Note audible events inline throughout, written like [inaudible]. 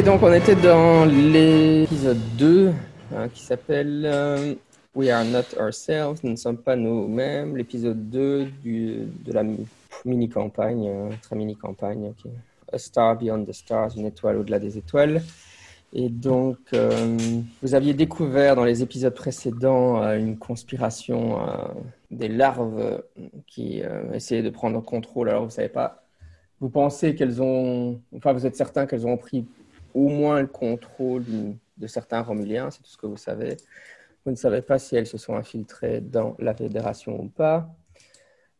Donc on était dans l'épisode 2 hein, qui s'appelle euh, We are not ourselves, nous ne sommes pas nous-mêmes. L'épisode 2 du, de la mini-campagne, euh, très mini-campagne. A Star Beyond the Stars, une étoile au-delà des étoiles. Et donc, euh, vous aviez découvert dans les épisodes précédents une conspiration des larves qui essayaient de prendre le contrôle. Alors, vous ne savez pas, vous pensez qu'elles ont, enfin, vous êtes certain qu'elles ont pris au moins le contrôle de certains Romuliens, c'est tout ce que vous savez. Vous ne savez pas si elles se sont infiltrées dans la fédération ou pas.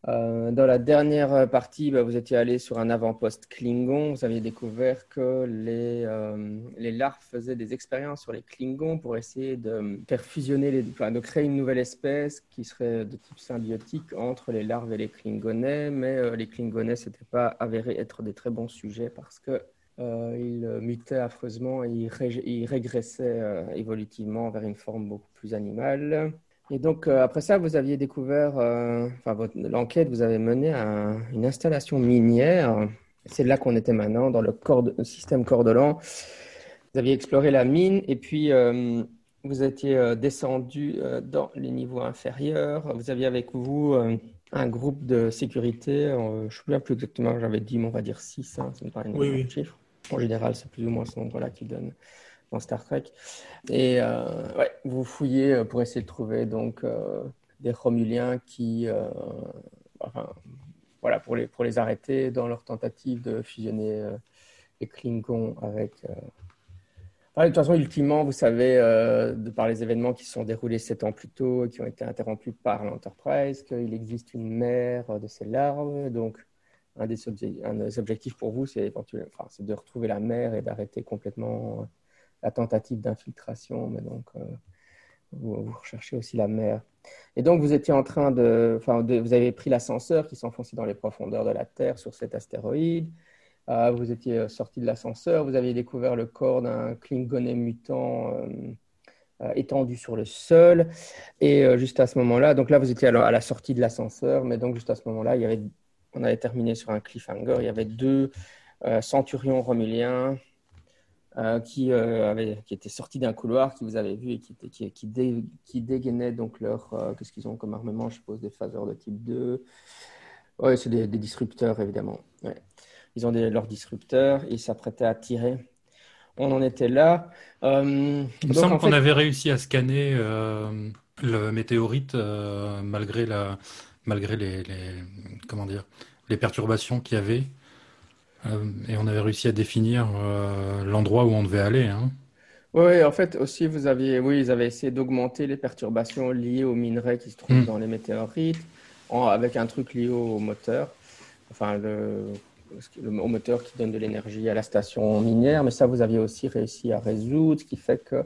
Euh, dans la dernière partie, bah, vous étiez allé sur un avant-poste Klingon. Vous aviez découvert que les, euh, larves faisaient des expériences sur les Klingons pour essayer de faire fusionner, enfin, de créer une nouvelle espèce qui serait de type symbiotique entre les larves et les Klingonais. Mais euh, les Klingonais, n'était pas avéré être des très bons sujets parce que ils mutaient affreusement et ils, régressaient évolutivement vers une forme beaucoup plus animale. Et donc, euh, après ça, vous aviez découvert, euh, enfin, l'enquête, vous avez mené à une installation minière. C'est là qu'on était maintenant, dans le, système Cordolan. Vous aviez exploré la mine et puis euh, vous étiez descendu dans les niveaux inférieurs. Vous aviez avec vous un groupe de sécurité. je ne me souviens plus exactement, j'avais dit, mais on va dire 6, hein, ça me paraît un oui, chiffre. En général, c'est plus ou moins ce nombre-là qui donne dans Star Trek. Et euh, vous fouillez euh, pour essayer de trouver donc euh, des Romuliens qui, voilà, pour les, pour les arrêter dans leur tentative de fusionner les Klingons avec. de toute façon, ultimement, vous savez, de par les événements qui se sont déroulés sept ans plus tôt et qui ont été interrompus par l'Enterprise, qu'il existe une mer de ces larves. Donc, un des, objectifs pour vous, c'est de retrouver la mer et d'arrêter complètement la tentative d'infiltration, mais donc euh, vous, recherchez aussi la mer. Et donc vous étiez en train de, enfin, vous avez pris l'ascenseur qui s'enfonçait dans les profondeurs de la Terre sur cet astéroïde. Euh, vous étiez sorti de l'ascenseur, vous aviez découvert le corps d'un Klingoné mutant euh, étendu sur le sol. Et juste à ce moment-là, donc là vous étiez à la, sortie de l'ascenseur, mais donc juste à ce moment-là, il y avait, on avait terminé sur un cliffhanger. Il y avait deux centurions romuliens euh, qui, euh, avait, qui était sorti d'un couloir, qui vous avez vu et qui, était, qui, qui, qui dégainait donc leur. Euh, qu'est-ce qu'ils ont comme armement Je suppose des phaseurs de type 2. Oui, c'est des, disrupteurs, évidemment. Ouais. Ils ont des, leurs disrupteurs et ils s'apprêtaient à tirer. On en était là. Il me semble qu'on avait réussi à scanner le météorite malgré, la, malgré les, les, comment dire, les perturbations qu'il y avait. Euh, et on avait réussi à définir euh, l'endroit où on devait aller. Hein. Oui, en fait, aussi, vous aviez, oui, ils avaient essayé d'augmenter les perturbations liées aux minerais qui se trouvent hmm. dans les météorites, avec un truc lié au moteur, enfin, le, au moteur qui donne de l'énergie à la station minière. Mais ça, vous aviez aussi réussi à résoudre, ce qui fait que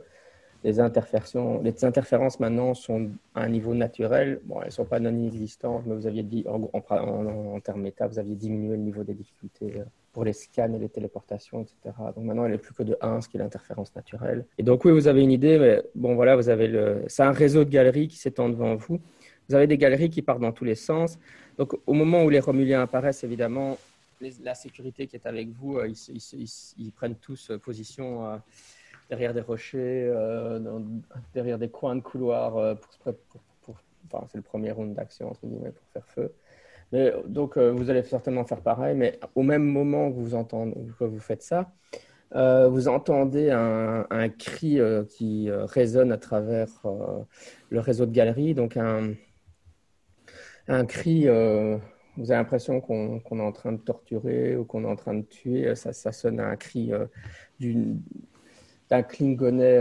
les, interférences, maintenant sont à un niveau naturel. Bon, elles ne sont pas non existantes, mais vous aviez dit, en, en termes méta, vous aviez diminué le niveau des difficultés euh, pour les scans et les téléportations, etc. Donc maintenant, elle est plus que de 1, ce qui est l'interférence naturelle. Et donc, oui, vous avez une idée, mais bon, voilà, vous avez le. C'est un réseau de galeries qui s'étend devant vous. Vous avez des galeries qui partent dans tous les sens. Donc, au moment où les Romuliens apparaissent, évidemment, la sécurité qui est avec vous, euh, ils, prennent tous euh, position derrière des rochers, derrière des coins de couloir pour, pour, enfin, c'est le premier round d'action, entre guillemets, pour faire feu. Donc, euh, vous allez certainement faire pareil, mais au même moment que vous, entendez, que vous faites ça, euh, vous entendez un, cri euh, qui résonne à travers le réseau de galeries, donc un, cri, vous avez l'impression qu'on est en train de torturer ou qu'on est en train de tuer, ça, ça sonne à un cri d'un Klingonais,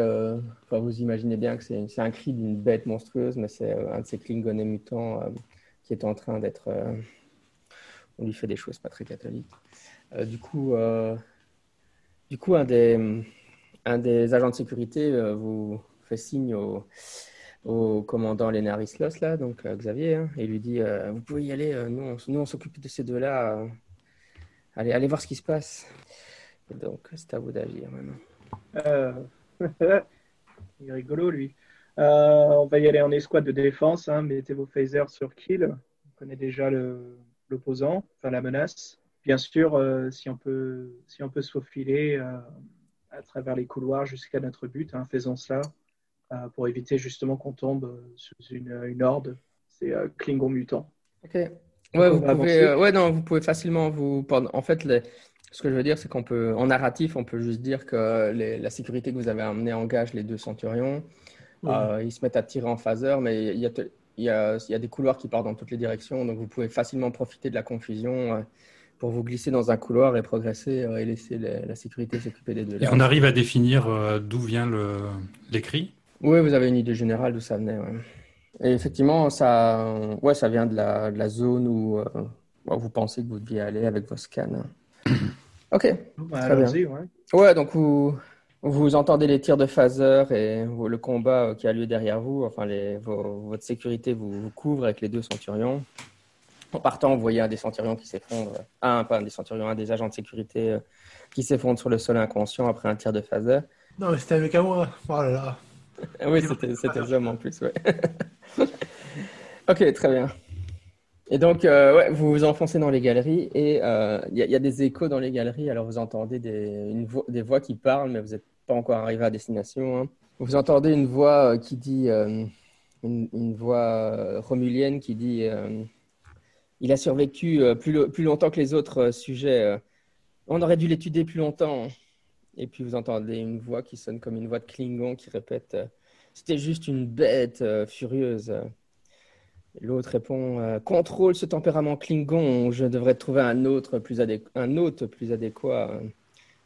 enfin, vous imaginez bien que c'est un cri d'une bête monstrueuse, mais c'est un de ces Klingonais mutants qui est en train d'être. Euh, on lui fait des choses pas très catholiques. Euh, du coup, euh, du coup, un des, un agents de sécurité vous fait signe au, commandant Lénarislos, là, donc Xavier, hein, et lui dit Vous pouvez y aller, nous, on, nous, on s'occupe de ces deux-là. allez, allez voir ce qui se passe. donc, c'est à vous d'agir maintenant. [laughs] Il est rigolo, lui. Euh, on va y aller en escouade de défense. Hein. mettez vos phasers sur kill. On connaît déjà l'opposant, enfin la menace. Bien sûr, euh, si, on peut, si on peut se faufiler, euh, à travers les couloirs jusqu'à notre but. Hein, faisons cela pour éviter justement qu'on tombe sous une, une horde. C'est Klingon mutant. Ok. Ouais, vous pouvez, ouais, non, vous pouvez facilement vous. En fait, les, ce que je veux dire, c'est qu'on peut, en narratif, on peut juste dire que la sécurité que vous avez amenée engage les deux centurions. Euh, ils se mettent à tirer en phaseur, mais il y, a, il, y a, il y, a, des couloirs qui partent dans toutes les directions, donc vous pouvez facilement profiter de la confusion euh, pour vous glisser dans un couloir et progresser euh, et laisser la sécurité s'occuper des deux. Et on arrive à définir d'où vient l'écrit? Oui, vous avez une idée générale d'où ça venait. Et effectivement, ça, ouais, ça vient de la, de la zone où vous pensez que vous deviez aller avec vos scans. Ok. Bah, très bien. Ouais. ouais. donc vous, vous entendez les tirs de phaser et le combat qui a lieu derrière vous. Enfin, les, votre sécurité vous, couvre avec les deux centurions. En partant, vous voyez un des centurions qui s'effondre. Un, pas un des centurions, un des agents de sécurité euh, qui s'effondre sur le sol inconscient après un tir de phaser. Non, mais c'était avec moi. Oh là là. [laughs] oui, c'était le en plus, ouais. [laughs] ok, très bien. Et donc, euh, vous vous enfoncez dans les galeries et euh, il y, a des échos dans les galeries. Alors, vous entendez des voix qui parlent, mais vous n'êtes pas encore arrivé à destination. Hein. Vous entendez une voix euh, qui dit, une, voix romulienne qui dit Il a survécu plus, plus longtemps que les autres sujets. on aurait dû l'étudier plus longtemps. Et puis, vous entendez une voix qui sonne comme une voix de Klingon qui répète C'était juste une bête furieuse. L'autre répond euh, Contrôle ce tempérament Klingon, je devrais trouver un autre plus, un autre plus adéquat.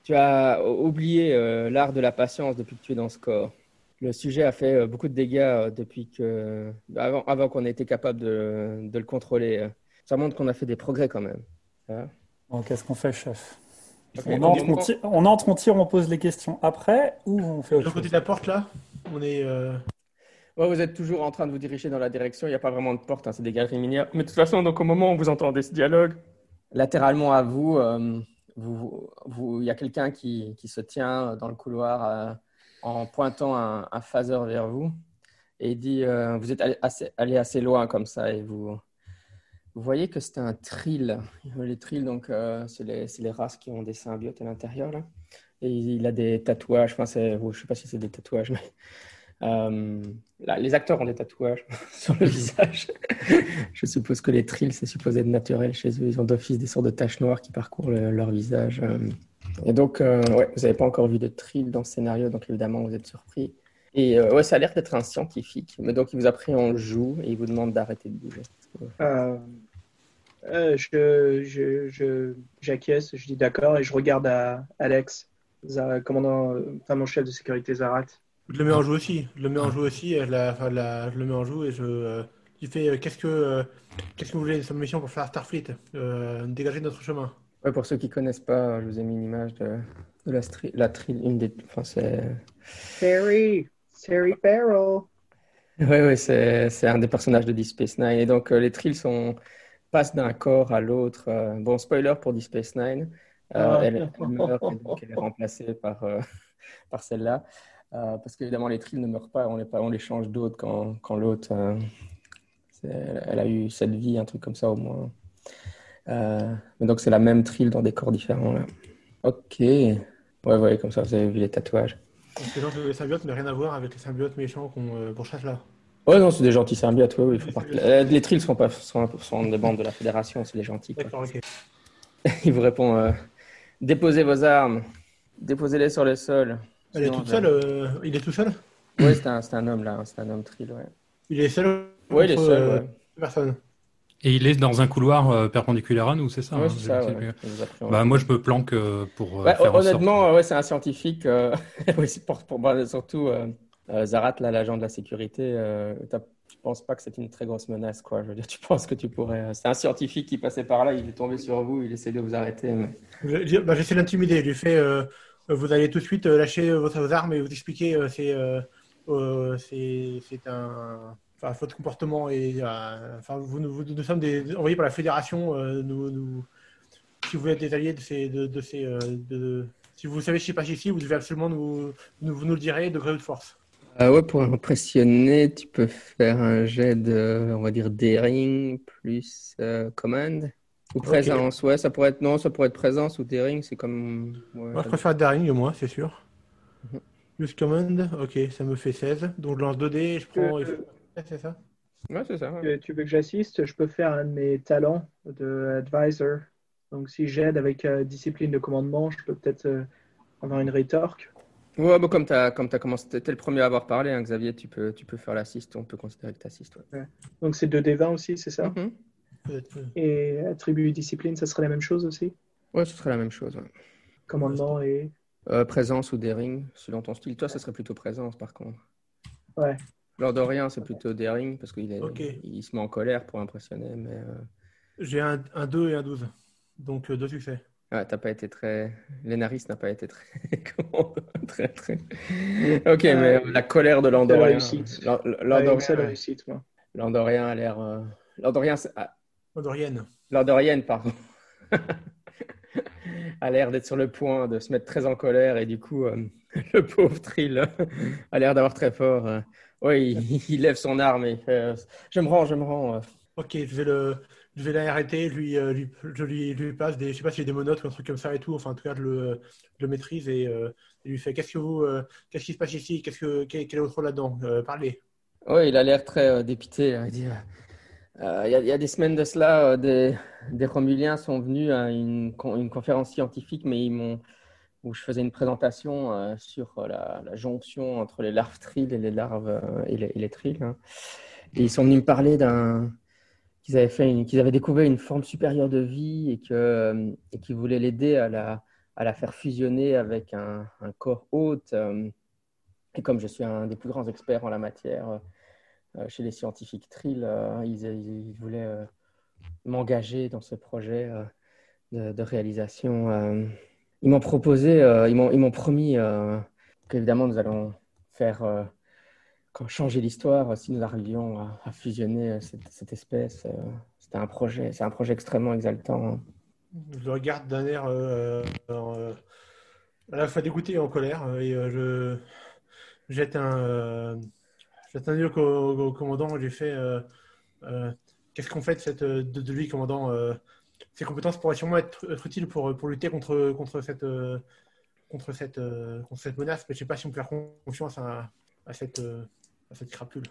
Tu as oublié euh, l'art de la patience depuis que tu es dans ce corps. Le sujet a fait euh, beaucoup de dégâts depuis que. avant, avant qu'on ait été capable de, de, le contrôler. Ça montre qu'on a fait des progrès quand même. Bon, qu'est-ce qu'on fait, chef? On, entre, on, tire, on, entre, on tire, on pose les questions après ou on fait autre Le côté de la porte là, on est vous êtes toujours en train de vous diriger dans la direction. Il n'y a pas vraiment de porte, hein, c'est des galeries minières. Mais de toute façon, donc au moment où vous entendez ce dialogue, latéralement à vous, euh, il y a quelqu'un qui, se tient dans le couloir euh, en pointant un, un, phaser vers vous et dit euh, Vous êtes allé assez, loin comme ça et vous, voyez que c'est un trill. Les trills, donc, c'est les, races qui ont des symbiotes à l'intérieur. Là. Et il a des tatouages. Je ne sais pas si c'est des tatouages, mais euh, les acteurs ont des tatouages [laughs] sur le visage. [laughs] Je suppose que les trills, c'est supposé être naturel chez eux. Ils ont d'office des sortes de taches noires qui parcourent leur visage. Euh. Et donc, euh, ouais, vous n'avez pas encore vu de trill dans ce scénario, donc évidemment, vous êtes surpris. Et ouais, ça a l'air d'être un scientifique. Mais donc, il vous a pris en joue et il vous demande d'arrêter de bouger. je, je, j'acquiesce, je dis d'accord et je regarde à Alex, commandant, enfin, mon chef de sécurité Zarat. Je le mets en joue aussi. Je le mets en joue aussi. La, enfin, la, je le mets en joue et je. Euh, fais euh, qu'est-ce que euh, qu'est-ce que vous voulez comme mission pour faire Starfleet Dégager notre chemin? Ouais, pour ceux qui connaissent pas, je vous ai mis une image de, de la, la une des. Enfin, c'est. Terry, Terry Farrell. Oui, ouais, c'est un des personnages de Deep Space Nine. Et donc, les trills sont, passent d'un corps à l'autre. bon, spoiler pour Deep Space Nine. Ah. Elle, elle, meurt et donc elle est remplacée par, [laughs] par celle-là. Euh, parce qu'évidemment, les trills ne meurent pas, on les, on les change d'autres quand, quand l'autre, euh, elle a eu cette vie, un truc comme ça au moins. Euh, mais donc, c'est la même trill dans des corps différents. Là. Ok. Ouais, ouais, comme ça, vous avez vu les tatouages. Donc, les symbiotes n'ont rien à voir avec les symbiotes méchants qu'on pourchasse là. Ouais, non, c'est des gentils symbiotes, oui. Les trills sont, pas, sont, sont, des bandes de la Fédération, c'est les gentils. D'accord, ok. [laughs] Il vous répond Déposez vos armes, déposez-les sur le sol. Elle est toute seule euh, Il est tout seul? Oui, c'est un, un, homme là, c'est un homme trill, ouais. Il est seul Oui, il est seul, euh, Personne. Et il est dans un couloir euh, perpendiculaire à nous, c'est ça hein, c'est ça. bah, moi, je me planque pour. Bah, faire honnêtement, ouais, c'est un scientifique. [laughs] oui, pour, pour, bah, surtout Zarat, l'agent de la sécurité. tu penses pas que c'est une très grosse menace, quoi. Je veux dire, tu penses que tu pourrais. C'est un scientifique qui passait par là, il est tombé sur vous, il essaie de vous arrêter. Mais... Bah, J'essaie d'intimider. Je lui fais euh, vous allez tout de suite euh, lâcher euh, vos armes et vous expliquer c'est c'est un enfin, votre comportement et enfin vous, nous sommes envoyés par la fédération nous, si vous êtes des alliés de ces de, de ces de, si vous savez se passe ici vous devez absolument nous, vous nous le direz de gré ou de force ah ouais, pour impressionner, tu peux faire un jet de, on va dire, daring plus command. Ou présence, ouais, ça pourrait être non, ça pourrait être présence ou daring, c'est comme. moi, je préfère daring, moi, c'est sûr. Use command, ok, ça me fait 16. Donc je lance 2D, je prends. Euh, c'est ça Ouais, c'est ça. Tu, tu veux que j'assiste? Je peux faire un de mes talents de advisor. Donc si j'aide avec euh, discipline de commandement, je peux peut-être euh, avoir une rétorque. Ouais, bah, comme tu as, comme as commencé, t'es le premier à avoir parlé, hein, Xavier, tu peux, tu peux faire l'assist, on peut considérer que tu assistes. Ouais. Donc c'est 2D20 aussi, c'est ça? Mhm. Et attribut discipline, ça serait la même chose aussi? Ouais, ce serait la même chose. ouais. Commandement et. Euh, présence ou daring, selon ton style. Toi, ça serait plutôt présence, par contre. Ouais. Lord d'Orient, c'est plutôt daring, parce qu'il est, Ok. il se met en colère pour impressionner, mais euh, J'ai un, un 2 et un 12. Donc euh, deux succès. ouais, t'as pas été très. Lénaris n'a pas été très. [laughs] Comment très, très. Ok, mais euh, la colère de Landorien. la réussite. Landorien a l'air. euh, Landorien, c'est- Odorienne. Landorienne, pardon. [laughs] a l'air d'être sur le point de se mettre très en colère et du coup, euh, [laughs] le pauvre Trill a l'air d'avoir très fort. euh, oui, il, [laughs] il lève son arme et euh, Je me rends, je me rends. euh. Ok, je vais le. Je vais l'arrêter, lui, euh, lui, je lui, lui passe des, je sais pas y a des monotes ou un truc comme ça et tout. Enfin, en tout cas, je le, je le maîtrise et euh, je lui fais qu'est-ce que vous, euh, qu'est-ce qui se passe ici, qu'est-ce que, quel, quel est votre rôle là-dedans? Euh, Parlez. Oui, il a l'air très euh, dépité. là. Il dit euh, il y, a- des semaines de cela, euh, des, Romuliens sont venus à une, con- une conférence scientifique, mais où je faisais une présentation euh, sur la, jonction entre les larves trill et les larves et les, et les trilles. hein. Ils sont venus me parler qu'ils avaient découvert une forme supérieure de vie et qu'ils voulaient l'aider à la faire fusionner avec un, un corps hôte. et comme je suis un des plus grands experts en la matière chez les scientifiques Trill, euh, ils, ils- voulaient euh, m'engager dans ce projet euh, de, réalisation. euh. Ils m'ont proposé, euh, ils m'ont promis euh, qu'évidemment nous allons faire euh, changer l'histoire euh, si nous arrivions à, fusionner euh, cette, espèce. euh. C'était un projet, c'est un projet extrêmement exaltant. hein. Je le regarde d'un air euh, euh, à la fois dégoûté et en colère euh, et euh, je jette un, un œil au, au- au commandant. J'ai fait euh, euh, qu'est-ce qu'on fait de, cette, de, de lui, commandant euh, Ses compétences pourraient sûrement être, être utiles pour, pour lutter contre, contre, cette, contre, cette, contre cette menace, mais je ne sais pas si on peut faire confiance à, à cette, à cette crapule.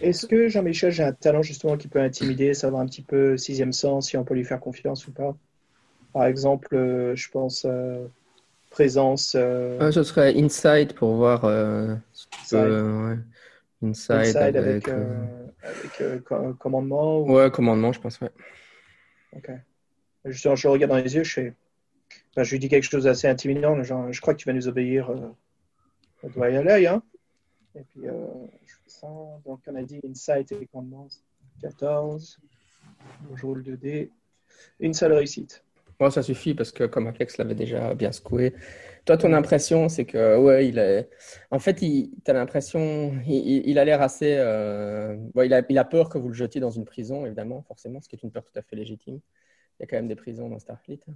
Est-ce que Jean-Michel, j'ai un talent justement qui peut intimider, savoir un petit peu sixième sens, si on peut lui faire confiance ou pas? Par exemple, euh, je pense euh, présence. euh, Euh, ce serait Inside pour voir euh, ce qui Inside. peut, euh, ouais. Inside, inside avec, avec, euh, euh, avec euh, co- commandement ou- ouais, commandement, je pense, ouais. Ok. Je le regarde dans les yeux, je, fais... enfin, je lui dis quelque chose d'assez intimidant, genre, je crois que tu vas nous obéir euh, doigt à l'œil. Hein? Et puis, euh, je fais ça. Donc, on a dit insight et commandement, 14. Je roule 2D. Une seule réussite. Bon, ça suffit? Parce que comme Aplex l'avait déjà bien secoué. Toi, ton impression, c'est que, ouais, il est. En fait, tu as l'impression. Il, a l'air assez. euh, il a... il a peur que vous le jetiez dans une prison, évidemment, forcément, ce qui est une peur tout à fait légitime. Il y a quand même des prisons dans Starfleet hein,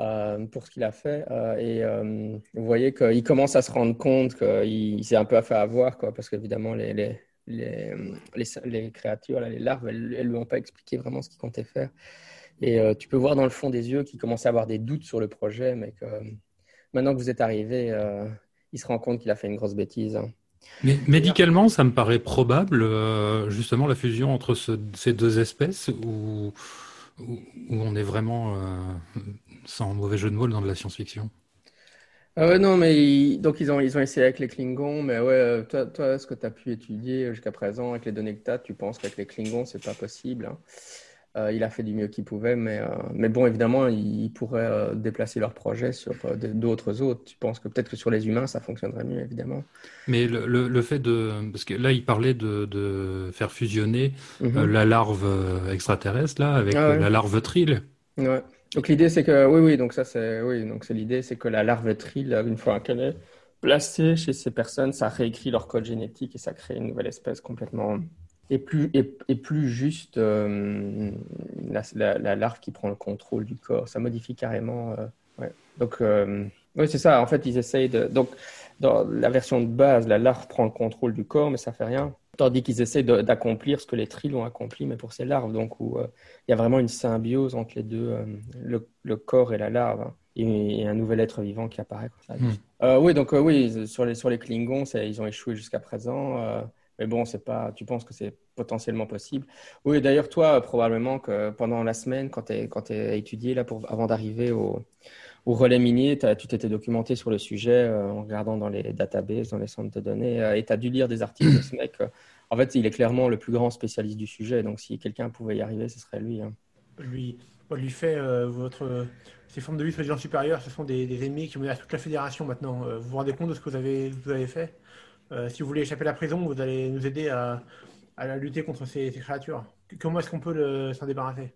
euh, pour ce qu'il a fait. Euh, et vous voyez qu'il commence à se rendre compte qu'il il s'est un peu fait avoir, quoi, parce qu'évidemment, les, les, les, les, créatures, les larves, elles ne lui ont pas expliqué vraiment ce qu'il comptait faire. Et euh, tu peux voir dans le fond des yeux qu'il commence à avoir des doutes sur le projet, mais que euh, maintenant que vous êtes arrivé, euh, il se rend compte qu'il a fait une grosse bêtise. hein. Mais médicalement, ça me paraît probable, euh, justement, la fusion entre ce- ces deux espèces, où, où, où on est vraiment, sans mauvais jeu de mots, dans de la science-fiction? Ah ouais, non, mais ils- donc ils ont, ils ont essayé avec les Klingons, mais ouais, toi, toi ce que tu as pu étudier jusqu'à présent avec les données que tu as, tu penses qu'avec les Klingons, c'est pas possible. hein. Euh, il a fait du mieux qu'il pouvait, mais, euh, mais bon, évidemment, il pourrait euh, déplacer leur projet sur d'autres autres. Tu penses que peut-être que sur les humains, ça fonctionnerait mieux, évidemment. Mais le, le, le fait de... Parce que là, il parlait de, de faire fusionner Mhm. la larve extraterrestre, là, avec Ah ouais. la larve trill. Ouais. Donc l'idée c'est que oui oui donc ça c'est oui donc c'est l'idée c'est que la larve trill une fois qu'elle est placée chez ces personnes ça réécrit leur code génétique et ça crée une nouvelle espèce complètement et plus et, et plus juste euh, la, la, la larve qui prend le contrôle du corps ça modifie carrément euh, ouais. donc euh, oui c'est ça en fait ils essayent de donc dans la version de base la larve prend le contrôle du corps mais ça fait rien Tandis qu'ils essaient d'accomplir ce que les trilles ont accompli, mais pour ces larves. Donc, où euh, il y a vraiment une symbiose entre les deux, euh, le, corps et la larve, hein, et, un nouvel être vivant qui apparaît. Hmm. oui, donc oui, sur les, sur les Klingons, ils ont échoué jusqu'à présent. Mais bon, c'est pas. Tu penses que c'est potentiellement possible. Oui, d'ailleurs, toi, probablement que pendant la semaine, quand tu as étudié là, pour, avant d'arriver au, au relais minier, tu t'étais documenté sur le sujet euh, en regardant dans les databases, dans les centres de données, euh, et tu as dû lire des articles de ce mec. Euh. en fait, il est clairement le plus grand spécialiste du sujet, donc si quelqu'un pouvait y arriver, ce serait lui. Hein. Lui, lui fait votre. Ces formes de vice-président supérieur, ce sont des, ennemis qui menacent toute la fédération maintenant. vous vous rendez compte de ce que vous avez, vous avez fait? Si vous voulez échapper à la prison, vous allez nous aider à, à lutter contre ces, créatures. Comment est-ce qu'on peut s'en débarrasser?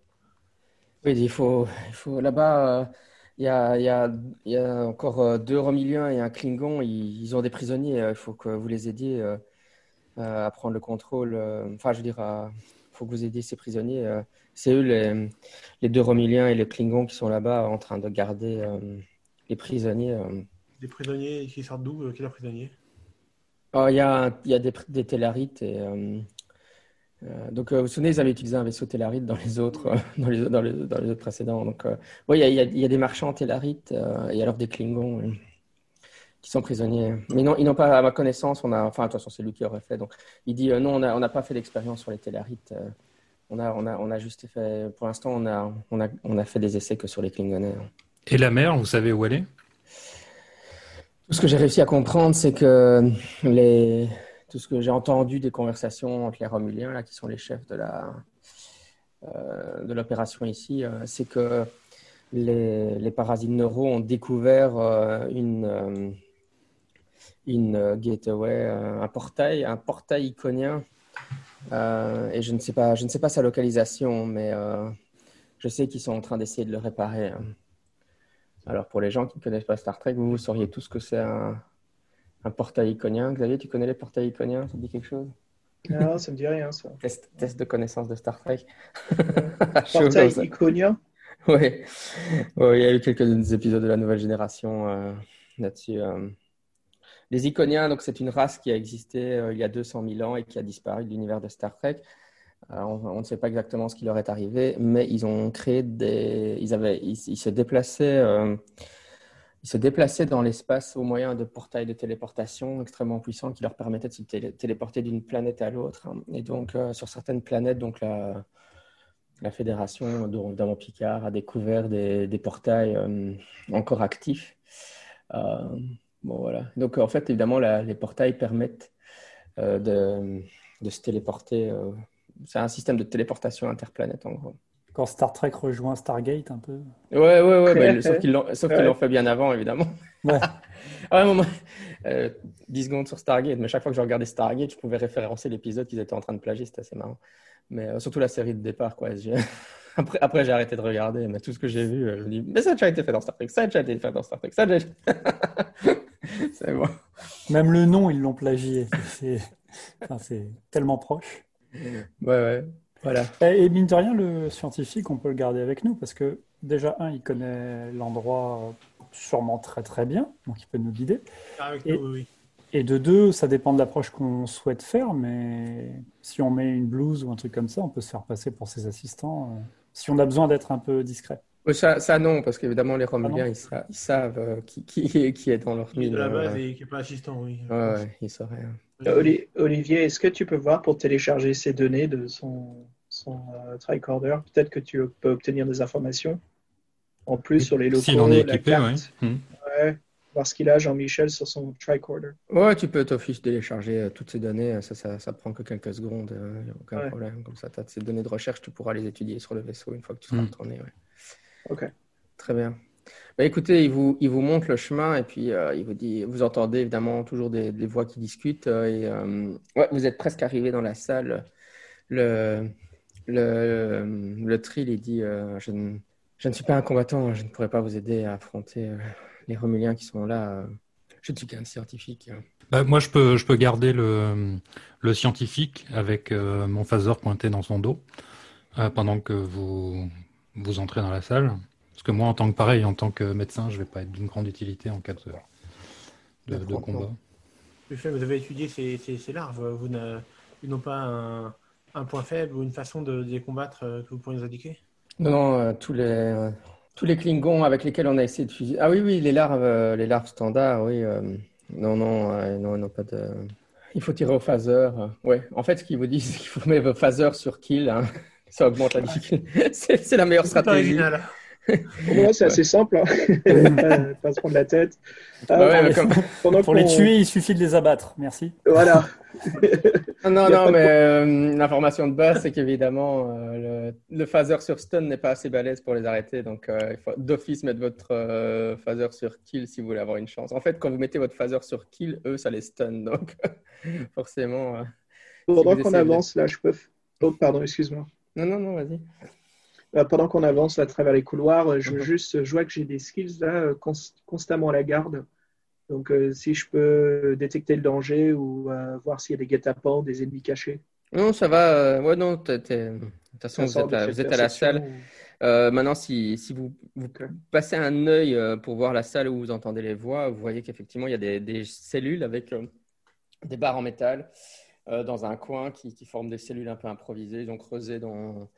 Oui, il faut, il faut là-bas. Il y a, il y a, il y a encore euh, deux Romiliens et un Klingon. Ils, ont des prisonniers. Euh, il faut que vous les aidiez euh, à prendre le contrôle. Enfin, je veux dire, il faut que vous aidiez ces prisonniers. C'est eux, les, les, deux Romiliens et les Klingons, qui sont là-bas en train de garder les prisonniers. Des prisonniers qui sortent d'où Quel oh, Il y a, des, des Tellarites et euh, donc, euh, vous vous souvenez, ils avaient utilisé un vaisseau Tellarite dans les autres, euh, [laughs] dans, les, autres précédents. Donc, oui, il y, a des marchands Tellarites et alors des Klingons qui sont prisonniers. Mais non, ils n'ont pas, à ma connaissance, on a, enfin, façon, c'est lui qui aurait fait. Donc, il dit non, on n'a pas fait d'expérience sur les Tellarites. on, a, on, a, on a juste fait, pour l'instant, on a, on, a, on a fait des essais que sur les Klingonnais. Et la mer, vous savez où elle est? Tout ce que j'ai réussi à comprendre, c'est que tout ce que j'ai entendu des conversations entre les Romuliens, là, qui sont les chefs de la euh, l'opération ici, euh, c'est que les, parasites neuraux ont découvert euh, une une gateway, un portail, un portail iconien. et je ne sais pas, je ne sais pas sa localisation, mais je sais qu'ils sont en train d'essayer de le réparer. Alors pour les gens qui ne connaissent pas Star Trek, vous, vous sauriez tous que c'est un, un portail iconien. Xavier, tu connais les portails iconiens? Ça te dit quelque chose? Non, ça me dit rien, ça. Test, test de connaissance de Star Trek. [laughs] portail iconien Oui. il y a eu quelques épisodes de la nouvelle génération euh, là-dessus. Euh. Les Iconiens, donc c'est une race qui a existé euh, il y a 200 000 ans et qui a disparu de l'univers de Star Trek. On, ne sait pas exactement ce qui leur est arrivé, mais ils ont créé des. Ils, avaient, ils se déplaçaient ils se déplaçaient dans l'espace au moyen de portails de téléportation extrêmement puissants qui leur permettaient de se téléporter d'une planète à l'autre. Et donc, euh, sur certaines planètes, donc la, la Fédération d'Amon Picard a découvert des, portails euh, encore actifs. Euh, bon, voilà. Donc, en fait, évidemment, les portails permettent de, se téléporter. C'est un système de téléportation interplanète, en gros. Quand Star Trek rejoint Stargate un peu. Ouais, ouais, ouais, sauf qu'ils l'ont fait bien avant, évidemment. [laughs] Ouais. ah, moment, euh, 10 secondes sur Stargate, mais chaque fois que je regardais Stargate, je pouvais référencer l'épisode qu'ils étaient en train de plagier, c'était assez marrant. Mais euh, surtout la série de départ, quoi. [laughs] Après, après j'ai arrêté de regarder, mais tout ce que j'ai vu, euh, je me dis, mais ça a déjà été fait dans Star Trek, ça a déjà été fait dans Star Trek, ça a déjà [laughs] C'est bon. Même le nom, ils l'ont plagié. C'est enfin, tellement proche. Ouais, ouais. Voilà. Et, mine de rien, le scientifique, on peut le garder avec nous parce que déjà, un, il connaît l'endroit sûrement très très bien, donc il peut nous guider. Ah, et, oui. et, de deux, ça dépend de l'approche qu'on souhaite faire, mais si on met une blouse ou un truc comme ça, on peut se faire passer pour ses assistants euh, si on a besoin d'être un peu discret. Ça, ça, non, parce qu'évidemment, les Romuliens, ah ils, savent euh, qui, qui, qui, est dans leur mine. de la base et qui n'est pas assistant, oui. Ouais, ouais ils sauraient. Olivier, est-ce que tu peux voir pour télécharger ces données de son, son euh, tricorder? Peut-être que tu peux obtenir des informations en plus sur les locaux. S'il en est équipé, oui. Hmm. Ouais, voir ce qu'il a, Jean-Michel, sur son tricorder. Ouais, tu peux t'office télécharger euh, toutes ces données. Ça, ça, ça, prend que quelques secondes. Il euh, n'y a aucun problème. Comme ça, tu as ces données de recherche, tu pourras les étudier sur le vaisseau une fois que tu seras hmm. retourné. Ok. Très bien. Bah, écoutez, il vous, montre le chemin et puis euh, il vous dit, vous entendez évidemment toujours des, voix qui discutent euh, et euh, vous êtes presque arrivé dans la salle. Le, le, trill, il dit, je ne, suis pas un combattant, je ne pourrais pas vous aider à affronter les Romuliens qui sont là. je ne suis qu'un scientifique. Bah, moi, je peux, garder le, scientifique avec mon phaser pointé dans son dos pendant que vous entrez dans la salle. Parce que moi, en tant que pareil, en tant que médecin, je ne vais pas être d'une grande utilité en cas de, de, combat. Vous avez étudié ces, ces, larves. Vous Ils n'ont pas un, un point faible ou une façon de, les combattre euh, que vous pourriez nous indiquer? Non, non, euh, tous les, euh, tous les Klingons avec lesquels on a essayé de fusionner. Ah oui, oui, les larves, euh, les larves standards, oui. euh, non, non, euh, non, non, pas de. Il faut tirer au phaser. euh, ouais, en fait, ce qu'ils vous disent, [laughs] c'est qu'il faut mettre vos phasers sur kill. hein. Ça augmente la difficulté. [laughs] C'est c'est la meilleure stratégie. original. Pour moi, c'est assez simple. Hein. [laughs] pas, pas se prendre la tête. Bah Ah, ouais, mais comme- pendant Pour les tuer, il suffit de les abattre. Merci. Voilà. [laughs] Non, non, mais euh, l'information de base, c'est qu'évidemment, euh, le, le phaser sur stun n'est pas assez balèze pour les arrêter. Donc, euh, il faut d'office mettre votre euh, phaser sur kill si vous voulez avoir une chance. En fait, quand vous mettez votre phaser sur kill, eux, ça les stun. [laughs] Donc, forcément. euh, Pendant Si qu'on de- avance, là, je peux. Oh, pardon, excuse-moi. Non, non, non, vas-y. Euh, pendant qu'on avance à travers les couloirs, euh, je Mhm. juste, je vois que j'ai des skills là euh, cons- constamment à la garde. Donc, euh, si je peux détecter le danger ou euh, voir s'il y a des guet-apens, des ennemis cachés. Non, ça va. euh, ouais, non, de toute façon, vous êtes à, cette vous êtes à la salle. ou- Euh, maintenant, si, si vous, passez un œil euh, pour voir la salle où vous entendez les voix, vous voyez qu'effectivement, il y a des, des cellules avec euh, des barres en métal euh, dans un coin qui, qui forment des cellules un peu improvisées. Ils ont creusé dans,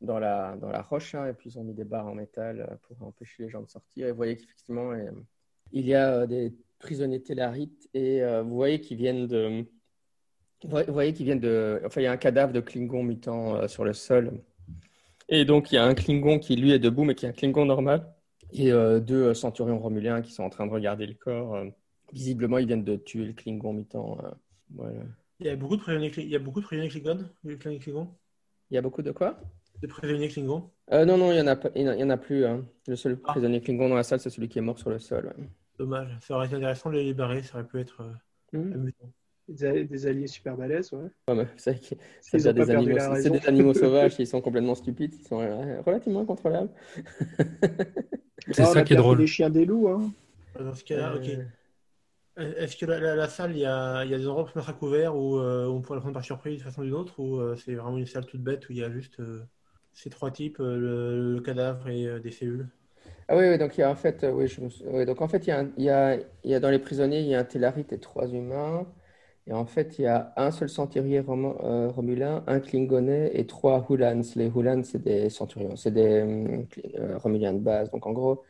dans, la, dans la roche hein, et puis ils ont mis des barres en métal euh, pour empêcher les gens de sortir. Et vous voyez qu'effectivement, euh, il y a euh, des prisonniers télarites et vous voyez qu'ils viennent de. Vous voyez- qu'ils viennent de. Enfin, il y a un cadavre de Klingon mutant sur le sol. Et donc, il y a un Klingon qui, lui, est debout, mais qui est un Klingon normal. Et euh, deux centurions romuliens qui sont en train de regarder le corps. Visiblement, ils viennent de tuer le Klingon mutant. voilà. Il y a beaucoup de prisonniers, il y a beaucoup de prisonniers Klingons Il y a beaucoup de quoi? De prisonniers Klingons Euh, Non, non, il n'y en, a pas- il y en a- il y en a plus. hein. Le seul Ah. prisonnier Klingon dans la salle, c'est celui qui est mort sur le sol. ouais. Dommage. Ça aurait été intéressant de les libérer, ça aurait pu être euh, Mhm. amusant. Des, alliés super balèzes, ouais. Ouais, mais c'est des des animaux [laughs] sauvages, ils sont complètement stupides, ils sont euh, relativement incontrôlables. [laughs] C'est Ah, ça qui est drôle. des chiens des loups, hein. Dans ce cas-là, ok. Euh, Est-ce que la, la- la salle, il y a, il y a des endroits pour se mettre à couvert où euh, on pourrait le prendre par surprise d'une façon ou d'une autre ou euh, c'est vraiment une salle toute bête où il y a juste euh, ces trois types, euh, le, le cadavre et euh, des cellules Ah oui, oui, donc il y a en fait, euh, oui, je me sou- oui, donc en fait, il y a, un- il y a, il y a dans les prisonniers, il y a un Tellarite et trois humains. Et en fait, il y a un seul centurier euh, romulin, un Klingonais et trois Hulans. Les Hulans, c'est des centurions, c'est des euh, Romuliens de base. Donc en gros,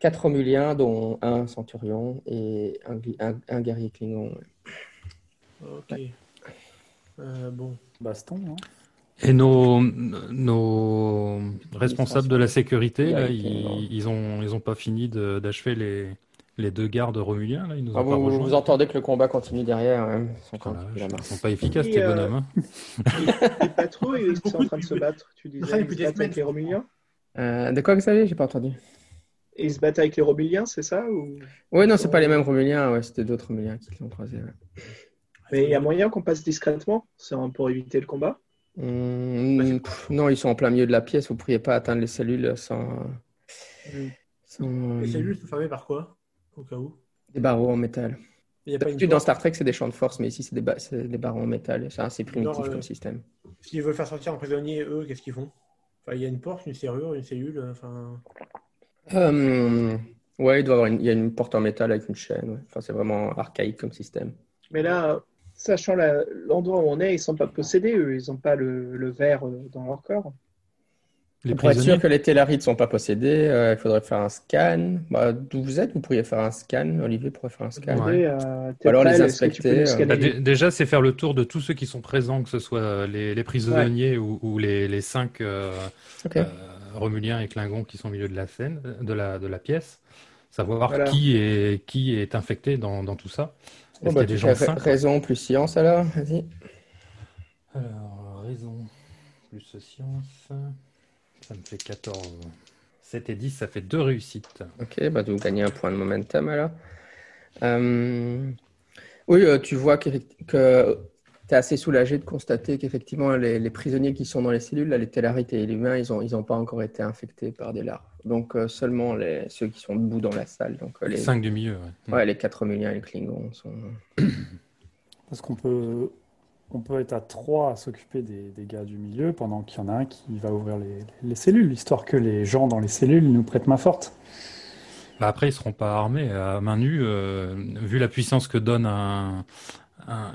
quatre Romuliens, dont un centurion et un, gui- un, un guerrier Klingon. ouais. Ok. Euh, bon. Baston. hein. Et nos, nos responsables de la sécurité, là, Vérité, non. ils, ils ont, ils ont pas fini de- d'achever les, les deux gardes romuliens, là, ils nous ont Ah, pas vous, entendez que le combat continue derrière. hein. Ils sont ils sont pas efficaces, tes euh, bonhommes. hein. [laughs] Les patrouilles, ils sont en train de se battre. Tu disais, Ça, ils se battent avec les Romuliens. Euh, de quoi vous savez? J'ai pas entendu. Et ils se battent avec les Romuliens, c'est ça ou... Oui, non, c'est pas les mêmes Romuliens. Ouais, c'était d'autres Romuliens qui l'ont croisé. ouais. Mais il y a moyen qu'on passe discrètement pour éviter le combat? Hum, pff, non, ils sont en plein milieu de la pièce. Vous pourriez pas atteindre les cellules sans, sans, euh, Les cellules sont fermées par quoi Au cas où? des barreaux en métal. D'habitude, dans porte Star Trek, c'est des champs de force, mais ici, c'est des, ba- des barreaux en métal. C'est assez primitif euh, comme système. S'ils veulent faire sortir un prisonnier, eux, qu'est-ce qu'ils font? Enfin, il y a une porte, une serrure, une cellule, euh, enfin... Hum, ouais, il doit y avoir une, il y a une porte en métal avec une chaîne. ouais. Enfin, c'est vraiment archaïque comme système. Mais là, sachant l'endroit où on est, ils sont pas possédés, eux. Ils n'ont pas le, le verre euh, dans leur corps. Les Pour être sûr que les Tellarites ne sont pas possédés, euh, il faudrait faire un scan. Bah, D'où vous êtes, vous pourriez faire un scan. Olivier pourrait faire un scan. Ouais. À Ou alors les inspecter, Bah, déjà, c'est faire le tour de tous ceux qui sont présents, que ce soit les, les prisonniers ou, ou les, les cinq euh, euh, Romuliens et Klingons qui sont au milieu de la scène, de la, de la pièce. Savoir Voilà. qui est, qui est infecté dans, dans tout ça. Est-ce qu'il bah, y a des gens ra- raison plus science alors, vas-y. Alors, raison plus science, ça me fait 14. 7 et 10, ça fait deux réussites. Ok, bah, vous gagnez un point de momentum alors. Euh, Oui, euh, tu vois que tu es assez soulagé de constater qu'effectivement, les, les prisonniers qui sont dans les cellules, là, les tellarites et les humains, ils n'ont ils ont pas encore été infectés par des larves. Donc, euh, seulement les, ceux qui sont debout dans la salle. Donc, euh, les, 5 du milieu, ouais. ouais, les quatre Romuliens et les Klingons sont. [coughs] Parce qu'on peut, on peut être à trois à s'occuper des, des gars du milieu pendant qu'il y en a un qui va ouvrir les, les cellules, histoire que les gens dans les cellules nous prêtent main forte. Bah après, ils seront pas armés à main nue, euh, vu la puissance que donne un,